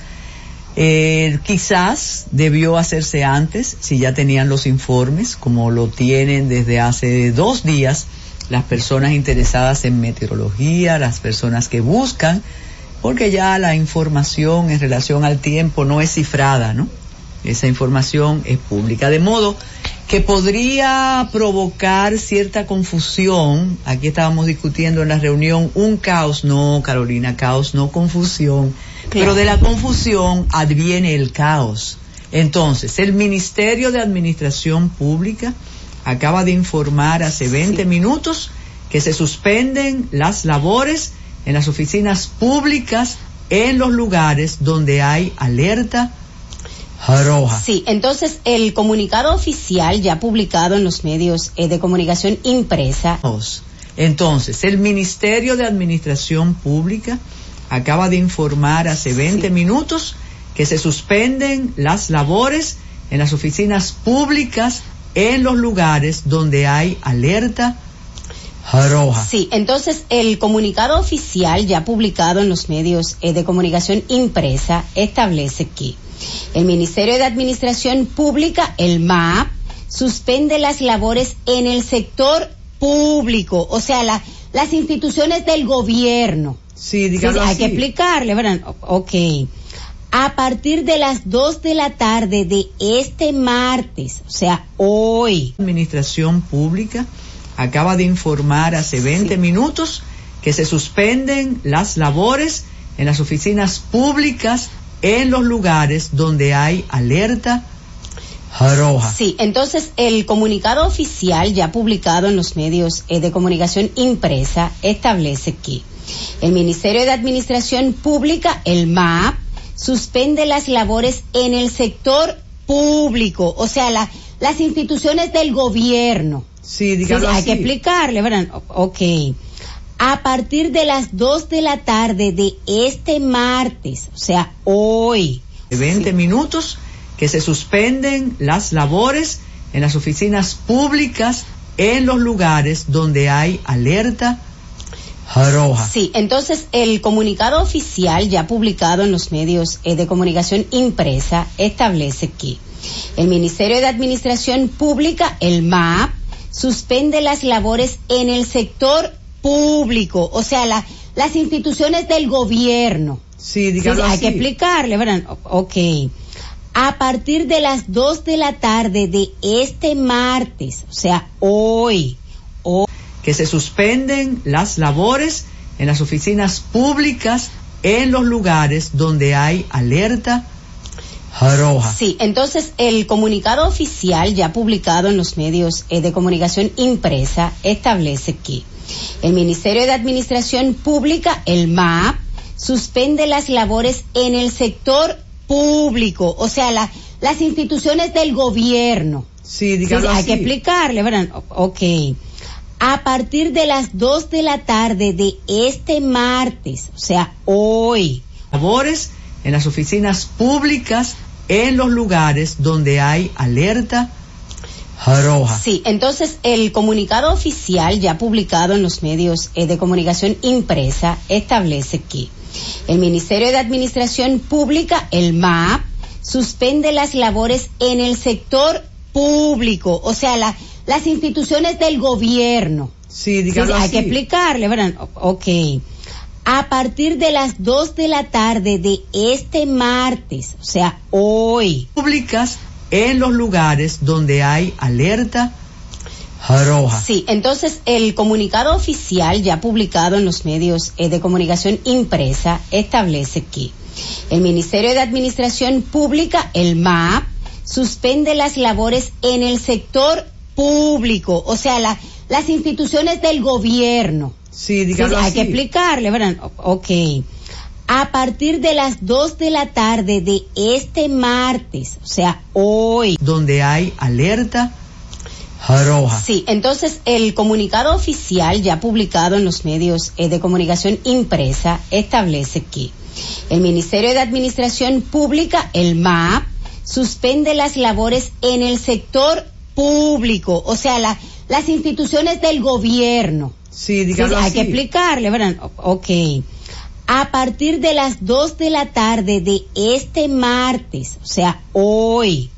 Eh, quizás debió hacerse antes, si ya tenían los informes, como lo tienen desde hace dos días las personas interesadas en meteorología, las personas que buscan, porque ya la información en relación al tiempo no es cifrada, ¿no? Esa información es pública. De modo que podría provocar cierta confusión. Aquí estábamos discutiendo en la reunión un caos, no, Carolina, caos, no confusión. Pero de la confusión adviene el caos. Entonces, el Ministerio de Administración Pública acaba de informar hace 20 minutos que se suspenden las labores en las oficinas públicas en los lugares donde hay alerta roja. Sí, entonces el comunicado oficial ya publicado en los medios eh, de comunicación impresa. Entonces, el Ministerio de Administración Pública acaba de informar hace 20 minutos que se suspenden las labores en las oficinas públicas en los lugares donde hay alerta roja. Sí, entonces el comunicado oficial ya publicado en los medios eh, de comunicación impresa establece que el Ministerio de Administración Pública, el MAP, suspende las labores en el sector público, o sea, la- las instituciones del gobierno. Sí, dígalo hay así. que explicarle, ¿verdad? Ok. A partir de las 2 de la tarde de este martes, o sea, hoy. Administración Pública acaba de informar hace 20 minutos que se suspenden las labores en las oficinas públicas en los lugares donde hay alerta roja. Sí, entonces el comunicado oficial ya publicado en los medios eh, de comunicación impresa establece que el Ministerio de Administración Pública, el MAP, suspende las labores en el sector público, o sea, la- las instituciones del gobierno. Sí, dígalo hay así. que explicarle, ¿verdad? Ok. A partir de las 2 de la tarde de este martes, o sea, hoy. de 20 minutos que se suspenden las labores en las oficinas públicas en los lugares donde hay alerta roja. Sí, entonces el comunicado oficial ya publicado en los medios eh, de comunicación impresa establece que el Ministerio de Administración Pública, el MAP, suspende las labores en el sector público, o sea, la- las instituciones del gobierno. Sí, dígalo hay así. que explicarle, ¿verdad? Ok. A partir de las 2 de la tarde de este martes, o sea, hoy, que se suspenden las labores en las oficinas públicas en los lugares donde hay alerta roja. Sí, entonces el comunicado oficial ya publicado en los medios eh, de comunicación impresa establece que el Ministerio de Administración Pública, el MAP, suspende las labores en el sector público, o sea, la- las instituciones del gobierno. Sí, dígalo hay así. que explicarle, ¿verdad? Ok. A partir de las 2 de la tarde de este martes, o sea, hoy. Labores en las oficinas públicas en los lugares donde hay alerta roja. Sí, entonces el comunicado oficial ya publicado en los medios eh, de comunicación impresa establece que el Ministerio de Administración Pública, el MAP, suspende las labores en el sector público, o sea, la- las instituciones del gobierno. Sí, dígalo hay así. que explicarle, ¿verdad? Ok. A partir de las 2 de la tarde de este martes, o sea, hoy. Públicas en los lugares donde hay alerta roja. Sí, entonces el comunicado oficial ya publicado en los medios eh, de comunicación impresa establece que el Ministerio de Administración Pública, el MAP, suspende las labores en el sector público, o sea, la- las instituciones del gobierno. Sí, dígalo hay así. que explicarle, ¿verdad? Ok. A partir de las 2 de la tarde de este martes, o sea, hoy. Donde hay alerta roja. Sí, entonces el comunicado oficial ya publicado en los medios eh, de comunicación impresa establece que el Ministerio de Administración Pública, el MAP, suspende las labores en el sector público, o sea, la- las instituciones del gobierno. Sí, dígalo hay así. que explicarle, ¿verdad? Ok. a partir de las 2 de la tarde de este martes, o sea, hoy.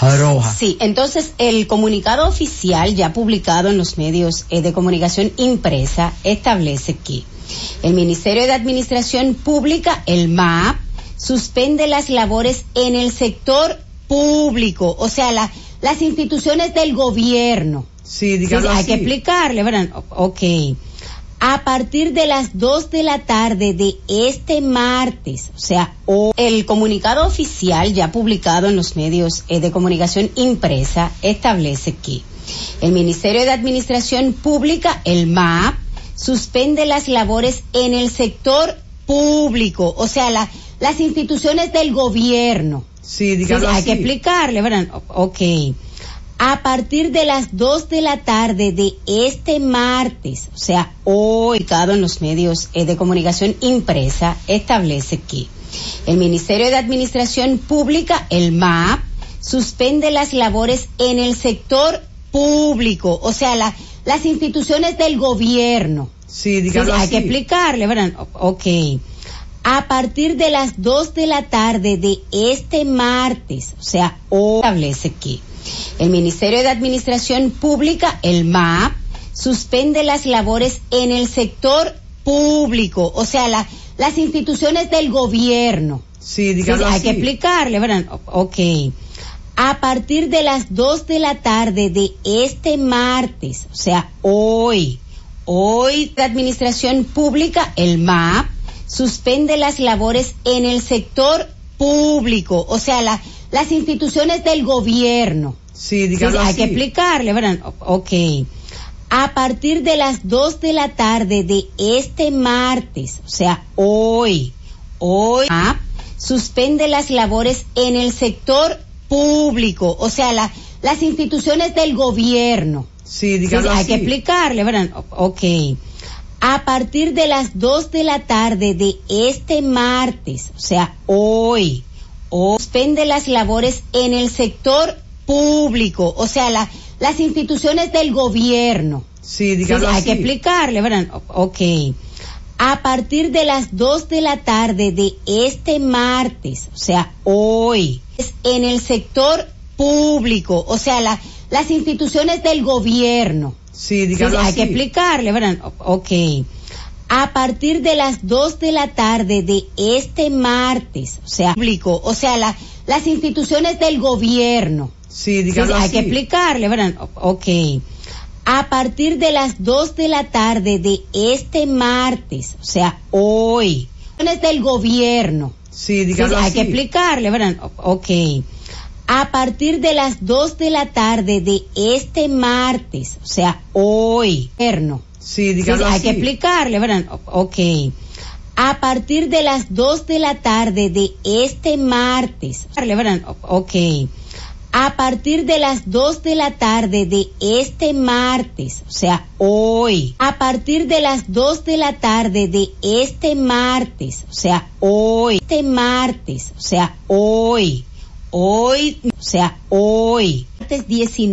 Roja. Sí, entonces el comunicado oficial ya publicado en los medios eh, de comunicación impresa establece que el Ministerio de Administración Pública, el MAP, suspende las labores en el sector público, o sea, la- las instituciones del gobierno. Sí, dígalo hay así. que explicarle, ¿verdad? Ok. A partir de las 2 de la tarde de este martes, o sea, el comunicado oficial ya publicado en los medios eh, de comunicación impresa establece que el Ministerio de Administración Pública, el MAP, suspende las labores en el sector público, o sea, la- las instituciones del gobierno. Sí, dígalo hay así. que explicarle, ¿verdad? Ok. A partir de las 2 de la tarde de este martes, o sea, hoy, publicado en los medios eh, de comunicación impresa, establece que el Ministerio de Administración Pública, el MAP, suspende las labores en el sector público, o sea, la- las instituciones del gobierno. Sí, dígalo hay así. que explicarle, ¿verdad? Ok. A partir de las 2 de la tarde de este martes, o sea, hoy establece que el Ministerio de Administración Pública, el MAP, suspende las labores en el sector público, o sea, la- las instituciones del gobierno. Sí, dígalo hay así. que explicarle, ¿verdad? Ok. A partir de las 2 de la tarde de este martes, o sea, hoy, hoy la Administración Pública, el MAP, suspende las labores en el sector público, o sea, la- las instituciones del gobierno. Sí, dígalo hay así. que explicarle, ¿verdad? Ok. A partir de las 2 de la tarde de este martes, o sea, hoy, hoy, suspende las labores en el sector público, o sea, la- las instituciones del gobierno. Sí, dígalo hay así. que explicarle, ¿verdad? Ok. A partir de las 2 de la tarde de este martes, o sea, hoy, suspende las labores en el sector público, o sea, la- las instituciones del gobierno. Sí, dígalo hay así. que explicarle, ¿verdad? Ok. A partir de las 2 de la tarde de este martes, o sea, hoy, es en el sector público, o sea, la- las instituciones del gobierno. Sí, dígalo hay así. que explicarle, ¿verdad? Ok. A partir de las 2 de la tarde de este martes, o sea, público, o sea, la- las instituciones del gobierno. Sí, dígalo hay así. que explicarle, ¿verdad? Ok. A partir de las 2 de la tarde de este martes, o sea, hoy, instituciones del gobierno. Sí, dígalo hay así. que explicarle, ¿verdad? Ok. A partir de las 2 de la tarde de este martes, o sea, hoy, gobierno. Sí, dígalo hay así. que explicarle, ¿verdad? Ok. A partir de las 2 de la tarde de este martes, ¿verdad? Ok. A partir de las 2 de la tarde de este martes, o sea, hoy. A partir de las 2 de la tarde de este martes, o sea, hoy. Este martes, o sea, hoy. Hoy, o sea, hoy. Martes 19.